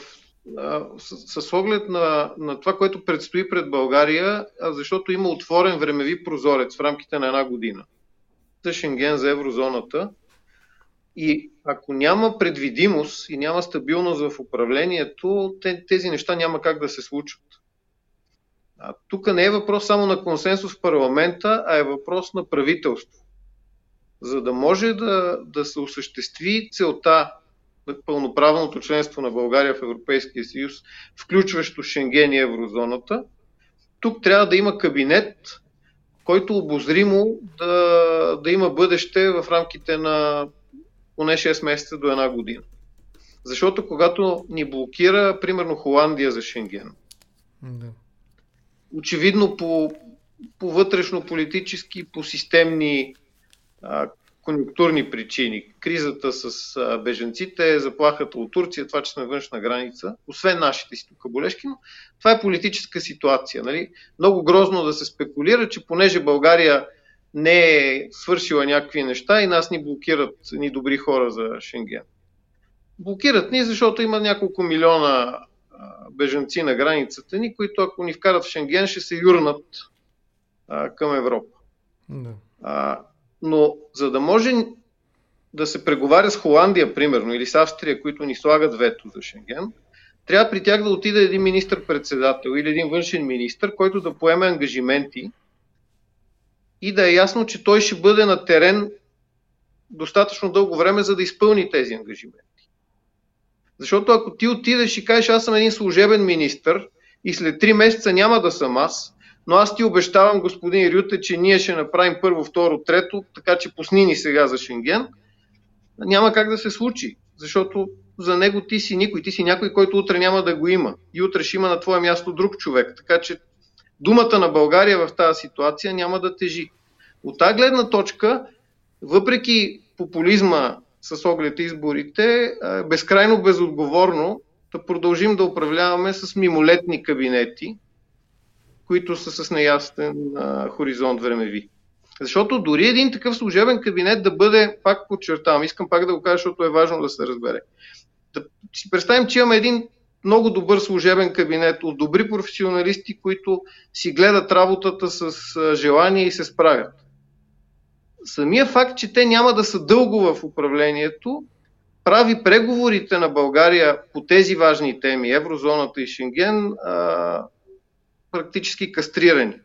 а, с, с оглед на, на това, което предстои пред България, защото има отворен времеви прозорец в рамките на една година за Шенген, за еврозоната. И ако няма предвидимост и няма стабилност в управлението, тези неща няма как да се случат. Тук не е въпрос само на консенсус в парламента, а е въпрос на правителство за да може да, да се осъществи целта на пълноправното членство на България в Европейския съюз, включващо Шенген и еврозоната, тук трябва да има кабинет, който обозримо да, да има бъдеще в рамките на поне 6 месеца до една година. Защото когато ни блокира, примерно Холандия за Шенген, да. очевидно по, по вътрешно-политически, по системни конъюнктурни причини. Кризата с беженците, заплахата от Турция, това, че сме външна граница, освен нашите си тук болешки, но това е политическа ситуация. Нали? Много грозно да се спекулира, че понеже България не е свършила някакви неща и нас ни блокират ни добри хора за Шенген. Блокират ни, защото има няколко милиона беженци на границата ни, които ако ни вкарат в Шенген, ще се юрнат а, към Европа. Да. А, но за да може да се преговаря с Холандия, примерно, или с Австрия, които ни слагат вето за Шенген, трябва при тях да отиде един министр-председател или един външен министр, който да поеме ангажименти и да е ясно, че той ще бъде на терен достатъчно дълго време, за да изпълни тези ангажименти. Защото ако ти отидеш и кажеш, аз съм един служебен министр и след три месеца няма да съм аз, но аз ти обещавам, господин Рюте, че ние ще направим първо, второ, трето, така че пусни ни сега за Шенген. Няма как да се случи, защото за него ти си никой, ти си някой, който утре няма да го има. И утре ще има на твое място друг човек. Така че думата на България в тази ситуация няма да тежи. От тази гледна точка, въпреки популизма с оглед изборите, безкрайно безотговорно да продължим да управляваме с мимолетни кабинети, които са с неясен а, хоризонт времеви. Защото дори един такъв служебен кабинет да бъде, пак подчертавам, искам пак да го кажа, защото е важно да се разбере. Да си представим, че имаме един много добър служебен кабинет от добри професионалисти, които си гледат работата с желание и се справят. Самия факт, че те няма да са дълго в управлението, прави преговорите на България по тези важни теми, еврозоната и Шенген, практически кастрирани.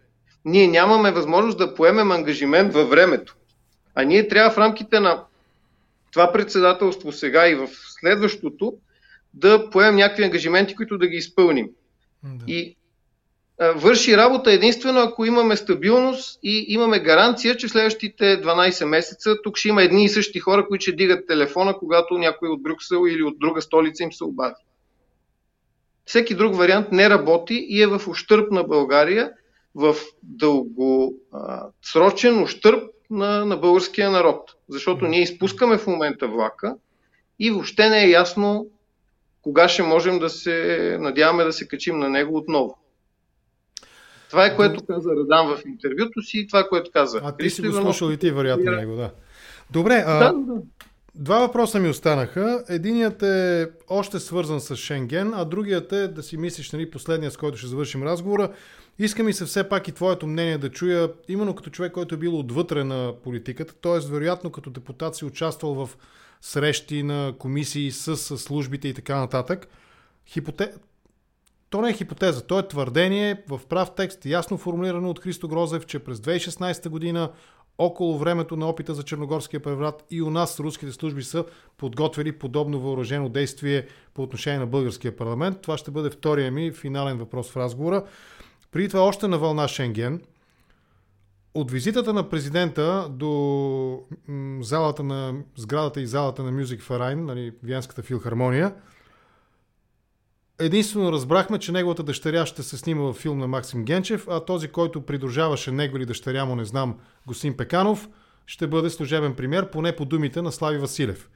Ние нямаме възможност да поемем ангажимент във времето. А ние трябва в рамките на това председателство сега и в следващото да поемем някакви ангажименти, които да ги изпълним. Да. И а, върши работа единствено ако имаме стабилност и имаме гаранция, че следващите 12 месеца тук ще има едни и същи хора, които ще дигат телефона, когато някой от Брюксел или от друга столица им се обади. Всеки друг вариант не работи и е в ущърп на България, в дългосрочен ущърп на, на българския народ. Защото ние изпускаме в момента влака и въобще не е ясно кога ще можем да се надяваме да се качим на него отново. Това е което каза Радан в интервюто си и това, което каза. А ти си го слушал и ти, вероятно, него, да. Добре, а, да, да. Два въпроса ми останаха. Единият е още свързан с Шенген, а другият е да си мислиш, нали, последния, с който ще завършим разговора. Иска ми се все пак и твоето мнение да чуя, именно като човек, който е бил отвътре на политиката, т.е. вероятно като депутат си участвал в срещи на комисии с, службите и така нататък. Хипоте... То не е хипотеза, то е твърдение в прав текст, ясно формулирано от Христо Грозев, че през 2016 година около времето на опита за Черногорския преврат и у нас руските служби са подготвили подобно въоръжено действие по отношение на българския парламент. Това ще бъде втория ми финален въпрос в разговора. Преди това още на вълна Шенген. От визитата на президента до залата на, сградата и залата на Music Verein, нали, Виенската филхармония, единствено разбрахме, че неговата дъщеря ще се снима в филм на Максим Генчев, а този, който придружаваше него или дъщеря му, не знам, Госин Пеканов, ще бъде служебен премьер, поне по думите на Слави Василев.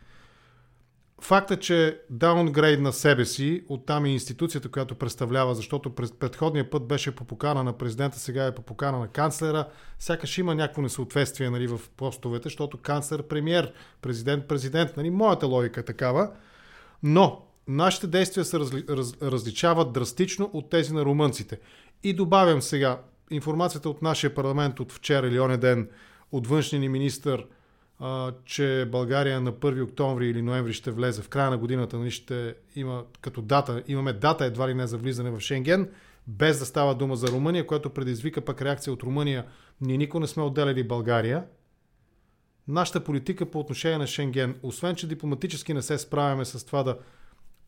Факта, че даунгрейд на себе си, оттам и институцията, която представлява, защото през предходния път беше по покана на президента, сега е по покана на канцлера, сякаш има някакво несъответствие нали, в постовете, защото канцлер, премьер, президент, президент, нали, моята логика е такава. Но нашите действия се разли, раз, различават драстично от тези на румънците. И добавям сега информацията от нашия парламент от вчера или оня ден от външния ни министр – а, че България на 1 октомври или ноември ще влезе в края на годината, нали, ще има като дата, имаме дата едва ли не за влизане в Шенген, без да става дума за Румъния, което предизвика пък реакция от Румъния. Ние никога не сме отделяли България. Нашата политика по отношение на Шенген, освен че дипломатически не се справяме с това да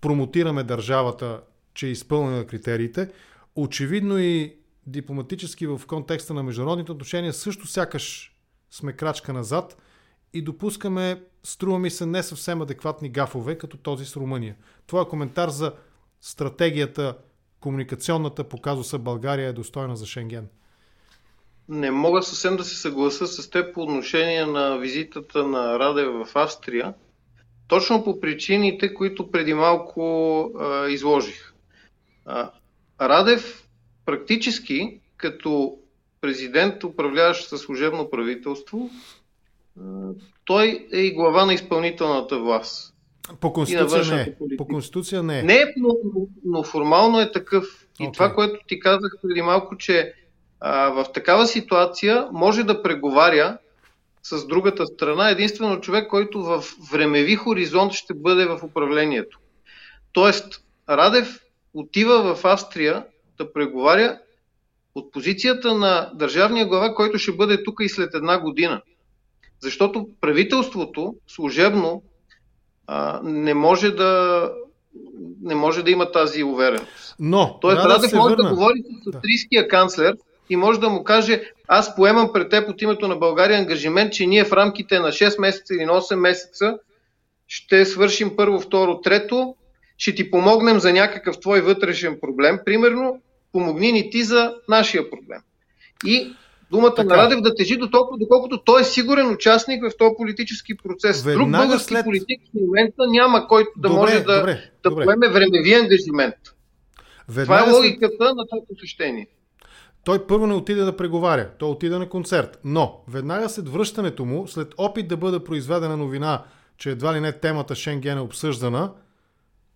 промотираме държавата, че е изпълнена критериите, очевидно и дипломатически в контекста на международните отношения също сякаш сме крачка назад – и допускаме, струва ми се, не съвсем адекватни гафове, като този с Румъния. Твоя коментар за стратегията, комуникационната по казуса България е достойна за Шенген? Не мога съвсем да се съгласа с теб по отношение на визитата на Радев в Австрия, точно по причините, които преди малко а, изложих. А, Радев практически като президент, управляващ със служебно правителство, той е и глава на изпълнителната власт. По Конституция не е. По Конституция не е. Не, но, но формално е такъв. И okay. това, което ти казах преди малко, че а, в такава ситуация може да преговаря с другата страна единствено човек, който в времеви хоризонт ще бъде в управлението. Тоест, Радев отива в Австрия да преговаря от позицията на държавния глава, който ще бъде тук и след една година. Защото правителството служебно а, не може да не може да има тази увереност. Но, Тоест, Радев да може върна. да говори с австрийския канцлер и може да му каже, аз поемам пред теб от името на България ангажимент, че ние в рамките на 6 месеца или на 8 месеца ще свършим първо, второ, трето, ще ти помогнем за някакъв твой вътрешен проблем. Примерно, помогни ни ти за нашия проблем. И думата така. на Радев да тежи до толкова, доколкото той е сигурен участник в този политически процес. Веднага Друг български след... политик в момента няма който да добре, може да, добре, да добре. поеме времеви ангажимент. Веднага Това е логиката след... на това посещение. Той първо не отиде да преговаря, той отиде на концерт. Но веднага след връщането му, след опит да бъде произведена новина, че едва ли не темата Шенген е обсъждана,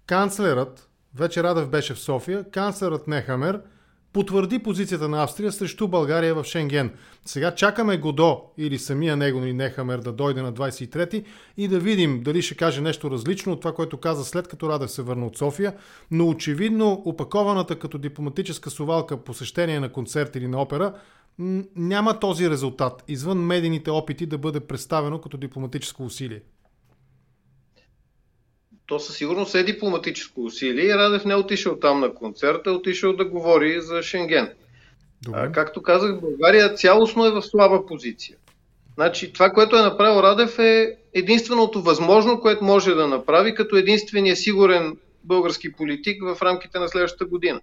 канцлерът, вече Радев беше в София, канцлерът Нехамер – потвърди позицията на Австрия срещу България в Шенген. Сега чакаме Годо или самия него или Нехамер да дойде на 23-ти и да видим дали ще каже нещо различно от това, което каза след като Радев се върна от София, но очевидно опакованата като дипломатическа сувалка посещение на концерт или на опера няма този резултат, извън медийните опити да бъде представено като дипломатическо усилие то със сигурност е дипломатическо усилие и Радев не е отишъл там на концерта, е отишъл да говори за Шенген. А, както казах, България цялостно е в слаба позиция. Значи, това, което е направил Радев е единственото възможно, което може да направи като единствения сигурен български политик в рамките на следващата година.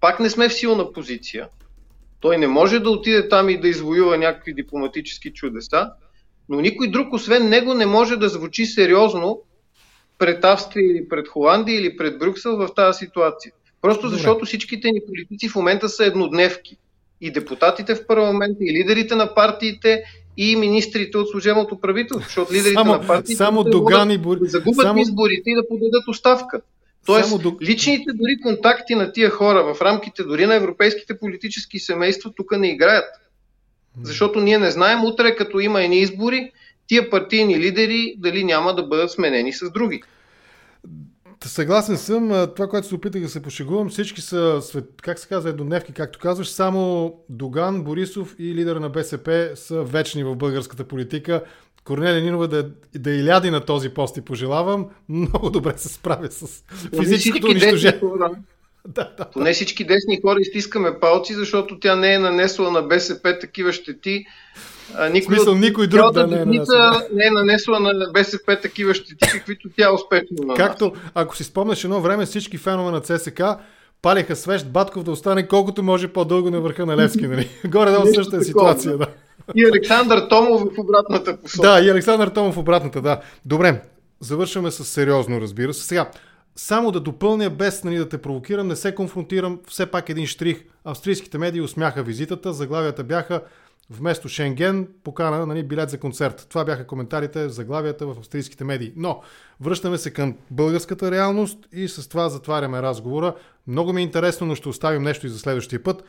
Пак не сме в силна позиция. Той не може да отиде там и да извоюва някакви дипломатически чудеса, но никой друг, освен него, не може да звучи сериозно пред Австрия или пред Холандия или пред Брюксел в тази ситуация. Просто Добре. защото всичките ни политици в момента са еднодневки. И депутатите в парламента, и лидерите на партиите, и министрите от служебното правителство, защото лидерите само, на партиите само да, Доган и Бор... да загубят само... изборите и да подадат оставка. Тоест, само... личните дори контакти на тия хора в рамките дори на европейските политически семейства тук не играят. Защото ние не знаем утре, като има едни избори, тия партийни лидери дали няма да бъдат сменени с други. Съгласен съм. Това, което се опитах да се пошегувам, всички са, как се казва, еднодневки, както казваш. Само Доган, Борисов и лидер на БСП са вечни в българската политика. Корнелия Нинова да, да иляди на този пост и пожелавам. Много добре се справя с физическото унищожение. Да, да. Поне всички десни хора изтискаме палци, защото тя не е нанесла на БСП такива щети. Никой, смисъл, никой друг да не е нанесла. не е нанесла на БСП такива щети, каквито тя успешно на Както, ако си спомняш едно време, всички фенове на ЦСК палиха свещ Батков да остане колкото може по-дълго на върха на Левски. Нали? Горе-долу същата ситуация. Да. И Александър Томов в обратната посока. Да, и Александър Томов в обратната, да. Добре, завършваме с сериозно, разбира се. Сега, само да допълня, без нали, да те провокирам, не се конфронтирам, все пак един штрих. Австрийските медии усмяха визитата, заглавията бяха вместо Шенген покана нали, билет за концерт. Това бяха коментарите, заглавията в австрийските медии. Но връщаме се към българската реалност и с това затваряме разговора. Много ми е интересно, но ще оставим нещо и за следващия път.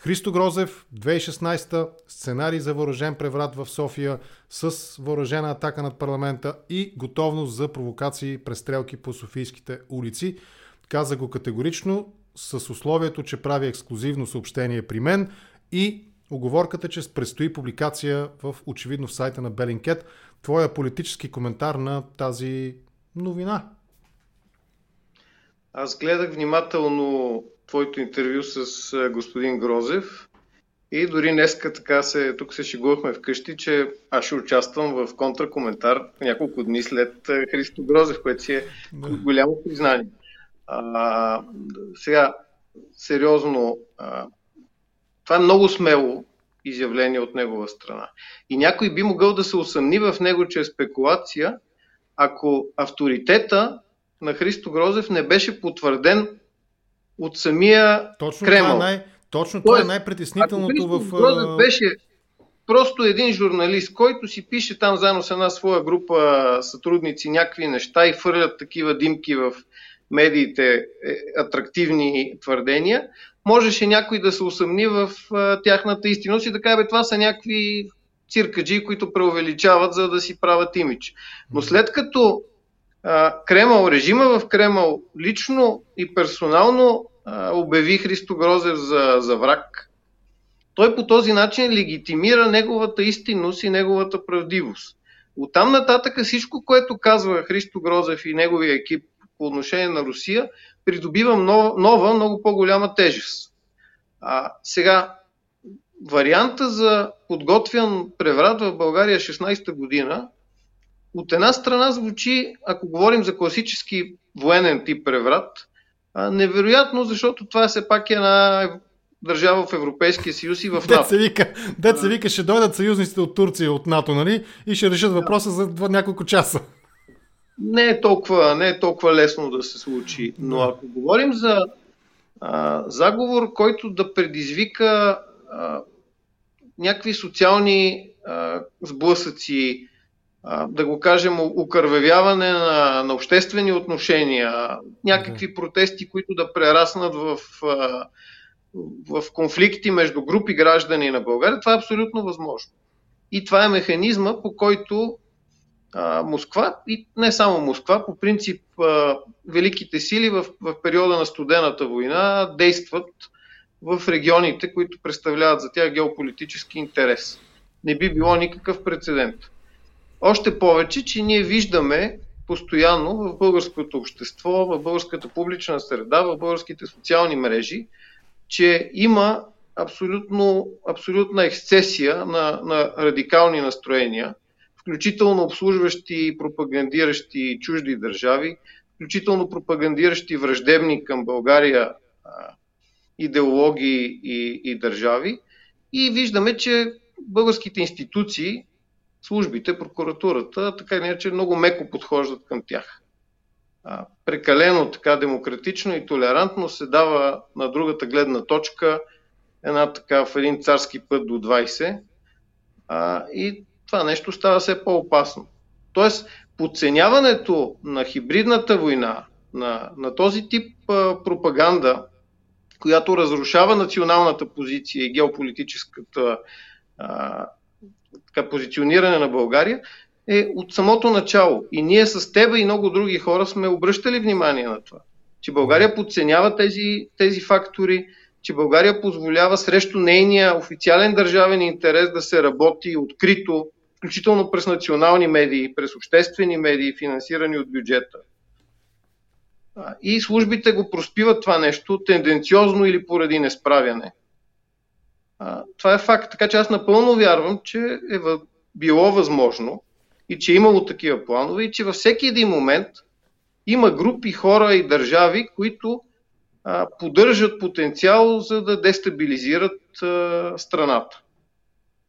Христо Грозев, 2016 сценарий за въоръжен преврат в София с въоръжена атака над парламента и готовност за провокации престрелки по софийските улици. Каза го категорично с условието, че прави ексклюзивно съобщение при мен и оговорката, че предстои публикация в очевидно в сайта на Белинкет. Твоя политически коментар на тази новина? Аз гледах внимателно твоето интервю с господин Грозев и дори днеска така се, тук се шегувахме вкъщи, че аз ще участвам в контракоментар няколко дни след Христо Грозев, което си е голямо признание. А, сега, сериозно, а, това е много смело изявление от негова страна. И някой би могъл да се усъмни в него, че е спекулация, ако авторитета на Христо Грозев не беше потвърден от самия точно Кремъл. Това е най, точно това е най-притеснителното в... Грозев беше просто един журналист, който си пише там заедно с една своя група сътрудници някакви неща и фърлят такива димки в медиите, е, атрактивни твърдения, можеше някой да се усъмни в а, тяхната истинност и да каже, това са някакви циркаджи, които преувеличават, за да си правят имидж. Но след като а, Кремъл, режима в Кремъл лично и персонално а, обяви Христо Грозев за, за враг, той по този начин легитимира неговата истинност и неговата правдивост. Оттам нататък всичко, което казва Христо Грозев и неговия екип по отношение на Русия, придобива нова, нова много по-голяма тежест. А, сега, варианта за подготвян преврат в България 16-та година от една страна звучи, ако говорим за класически военен тип преврат, невероятно, защото това е все пак една държава в Европейския съюз и в НАТО. Дет се вика, дет се вика ще дойдат съюзниците от Турция от НАТО, нали? И ще решат въпроса за няколко часа не е толкова, не е толкова лесно да се случи. Но ако говорим за а, заговор, който да предизвика а, някакви социални а, сблъсъци, а, да го кажем, укървевяване на, на обществени отношения, някакви протести, които да прераснат в, а, в конфликти между групи граждани на България, това е абсолютно възможно. И това е механизма, по който а, Москва и не само Москва, по принцип великите сили в, в периода на студената война действат в регионите, които представляват за тях геополитически интерес. Не би било никакъв прецедент. Още повече, че ние виждаме постоянно в българското общество, в българската публична среда, в българските социални мрежи, че има абсолютно, абсолютна ексцесия на, на радикални настроения – включително обслужващи и пропагандиращи чужди държави, включително пропагандиращи враждебни към България идеологии и, и държави. И виждаме, че българските институции, службите, прокуратурата, така или иначе много меко подхождат към тях. прекалено така демократично и толерантно се дава на другата гледна точка една така в един царски път до 20 а, и това нещо става все по-опасно. Тоест, подценяването на хибридната война, на, на този тип а, пропаганда, която разрушава националната позиция и геополитическата а, така, позициониране на България, е от самото начало. И ние с теб и много други хора сме обръщали внимание на това. Че България подценява тези, тези фактори, че България позволява срещу нейния официален държавен интерес да се работи открито, включително през национални медии, през обществени медии, финансирани от бюджета. И службите го проспиват това нещо тенденциозно или поради несправяне. Това е факт. Така че аз напълно вярвам, че е било възможно и че е имало такива планове и че във всеки един момент има групи хора и държави, които поддържат потенциал за да дестабилизират страната.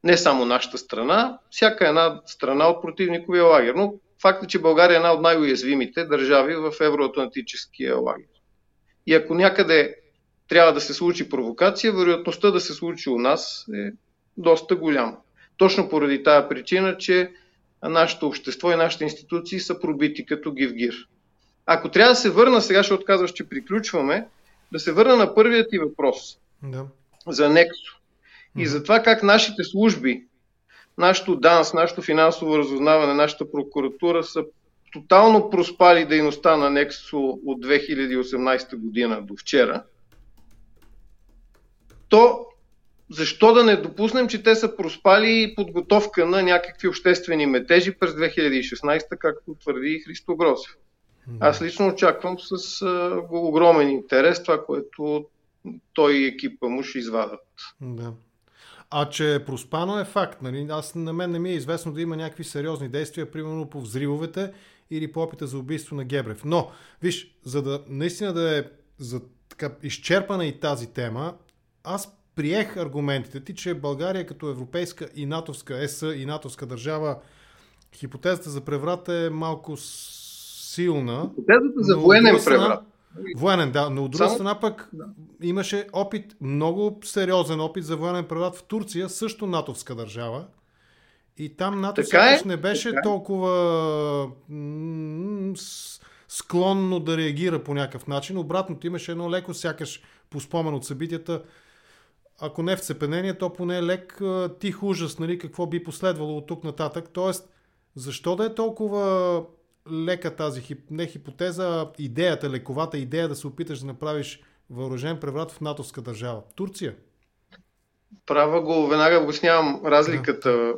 Не само нашата страна, всяка една страна от противниковия лагер. Но факт е, че България е една от най-уязвимите държави в евроатлантическия лагер. И ако някъде трябва да се случи провокация, вероятността да се случи у нас е доста голяма. Точно поради тази причина, че нашето общество и нашите институции са пробити като гивгир. Ако трябва да се върна, сега ще отказваш, че приключваме, да се върна на първият ти въпрос да. за Нексо и за това как нашите служби, нашето ДАНС, нашето финансово разузнаване, нашата прокуратура са тотално проспали дейността на Нексо от 2018 година до вчера, то защо да не допуснем, че те са проспали подготовка на някакви обществени метежи през 2016, както твърди Христо Гросев? Аз лично очаквам с огромен интерес това, което той и екипа му ще извадат. Да. А че е проспано е факт. Нали? Аз на мен не ми е известно да има някакви сериозни действия, примерно по взривовете или по опита за убийство на Гебрев. Но, виж, за да наистина да е за така изчерпана и тази тема, аз приех аргументите ти, че България като европейска и натовска ЕС и натовска държава, хипотезата за преврат е малко силна. Хипотезата за военен преврат. Военен, да, но от друга Само... страна пък да. имаше опит, много сериозен опит за военен преврат в Турция, също натовска държава. И там НАТО е, не беше така е. толкова м- склонно да реагира по някакъв начин. Обратното имаше едно леко, сякаш по спомен от събитията, ако не в цепенение, то поне лек тих ужас, нали, какво би последвало от тук нататък. Тоест, защо да е толкова лека тази не хипотеза, идеята, лековата идея да се опиташ да направиш въоръжен преврат в натовска държава? Турция? Права го, веднага обяснявам разликата, да.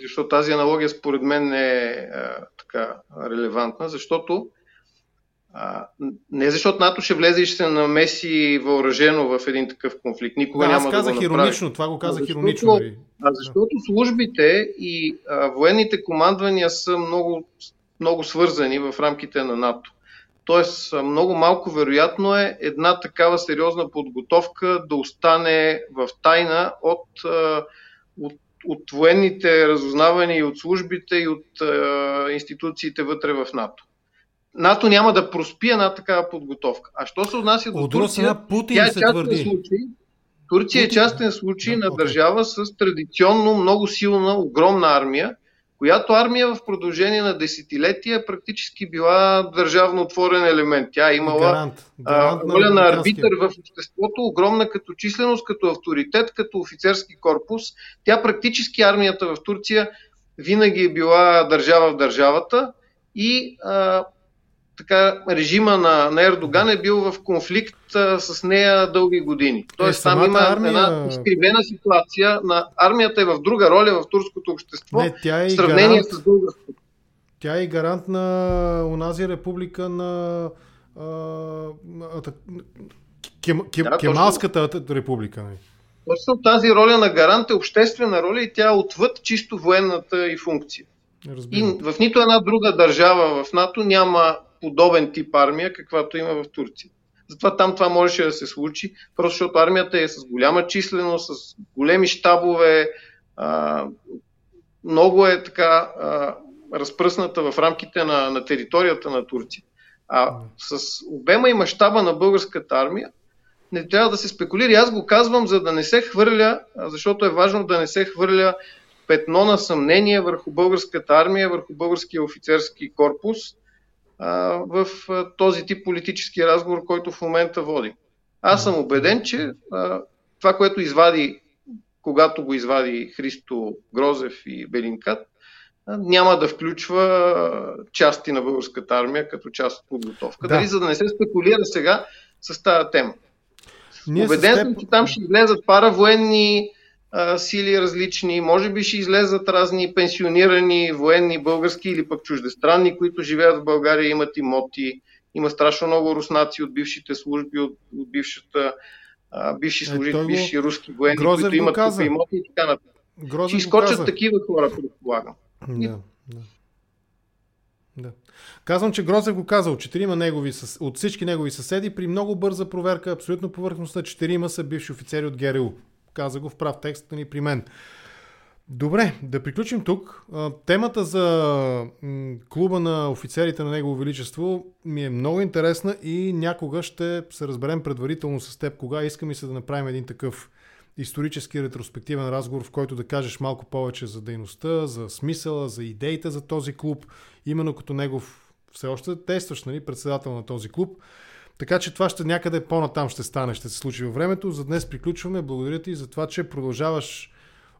защото тази аналогия според мен не е а, така релевантна, защото а, не защото НАТО ще влезе и ще се намеси въоръжено в един такъв конфликт. Никога да, няма аз казах да го иронично, това го казах а защото, иронично. Нали? А защото службите и а, военните командвания са много, много свързани в рамките на НАТО. Тоест, много малко вероятно е една такава сериозна подготовка да остане в тайна от, от, от военните разузнавания и от службите и от институциите вътре в НАТО. НАТО няма да проспи една такава подготовка. А що се отнася до Турция, Путин тя е частен твърди. случай. Турция е Путин... е частен случай да, на държава с традиционно много силна, огромна армия, която армия в продължение на десетилетия практически била държавно отворен елемент. Тя е имала гарант, гарант роля на, на арбитър в обществото, огромна като численост, като авторитет, като офицерски корпус. Тя практически армията в Турция винаги е била държава в държавата и а, така, режима на, на Ердоган е бил в конфликт а, с нея дълги години. Тоест е, там има армия... една изкривена ситуация. На армията е в друга роля в турското общество Не, тя е в сравнение гарант... с българското. Тя е гарант на унази република на а, кем, кем, да, Кемалската точно. република. Не? Нали? Точно тази роля на гарант е обществена роля и тя е отвъд чисто военната и функция. Разбирам. И в нито една друга държава в НАТО няма подобен тип армия, каквато има в Турция. Затова там това можеше да се случи, просто защото армията е с голяма численост, с големи щабове, много е така разпръсната в рамките на, на територията на Турция. А с обема и мащаба на българската армия не трябва да се спекулира. Аз го казвам, за да не се хвърля, защото е важно да не се хвърля петно на съмнение върху българската армия, върху българския офицерски корпус в този тип политически разговор, който в момента води. Аз съм убеден, че това, което извади, когато го извади Христо Грозев и Белинкат, няма да включва части на българската армия като част от подготовка. Да. Дали за да не се спекулира сега с тази тема. Ние Убеден съм, че там ще излезат паравоенни а, сили различни, може би ще излезат разни пенсионирани военни български или пък чуждестранни, които живеят в България, имат имоти. Има страшно много руснаци от бившите служби, от, от бившата, а, бивши служители, е, бивши руски военни, Грозев които имат тук имоти и така нататък. Ще изкочат такива хора, предполагам. Да, да. Да. Казвам, че Грозев го казал. Четирима негови, от всички негови съседи при много бърза проверка, абсолютно повърхността, четирима са бивши офицери от ГРУ. Каза го в прав текст ни при мен. Добре, да приключим тук. Темата за клуба на офицерите на Негово Величество ми е много интересна и някога ще се разберем предварително с теб, кога искаме се да направим един такъв исторически ретроспективен разговор, в който да кажеш малко повече за дейността, за смисъла, за идеите за този клуб, именно като негов все още действащ нали, председател на този клуб. Така че това ще някъде по-натам ще стане, ще се случи във времето. За днес приключваме. Благодаря ти за това, че продължаваш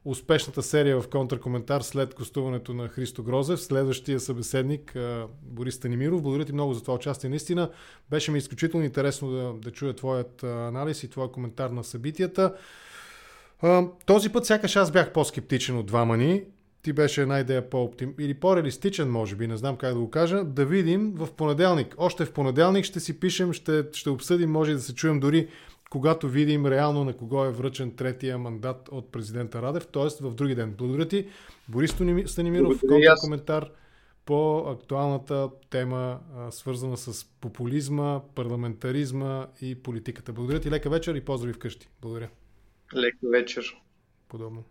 успешната серия в контркоментар след гостуването на Христо Грозев, следващия събеседник Борис Танимиров. Благодаря ти много за това участие. Наистина беше ми изключително интересно да, да чуя твоят анализ и твоя коментар на събитията. Този път сякаш аз бях по-скептичен от двама ни. Ти беше една идея по-оптим... или по-реалистичен, може би, не знам как да го кажа. Да видим в понеделник. Още в понеделник ще си пишем, ще, ще обсъдим, може да се чуем дори когато видим реално на кого е връчен третия мандат от президента Радев, т.е. в други ден. Благодаря ти, Борис Станимиров, коментар по актуалната тема, свързана с популизма, парламентаризма и политиката. Благодаря ти, лека вечер и поздрави вкъщи. Благодаря. Лека вечер. Подобно.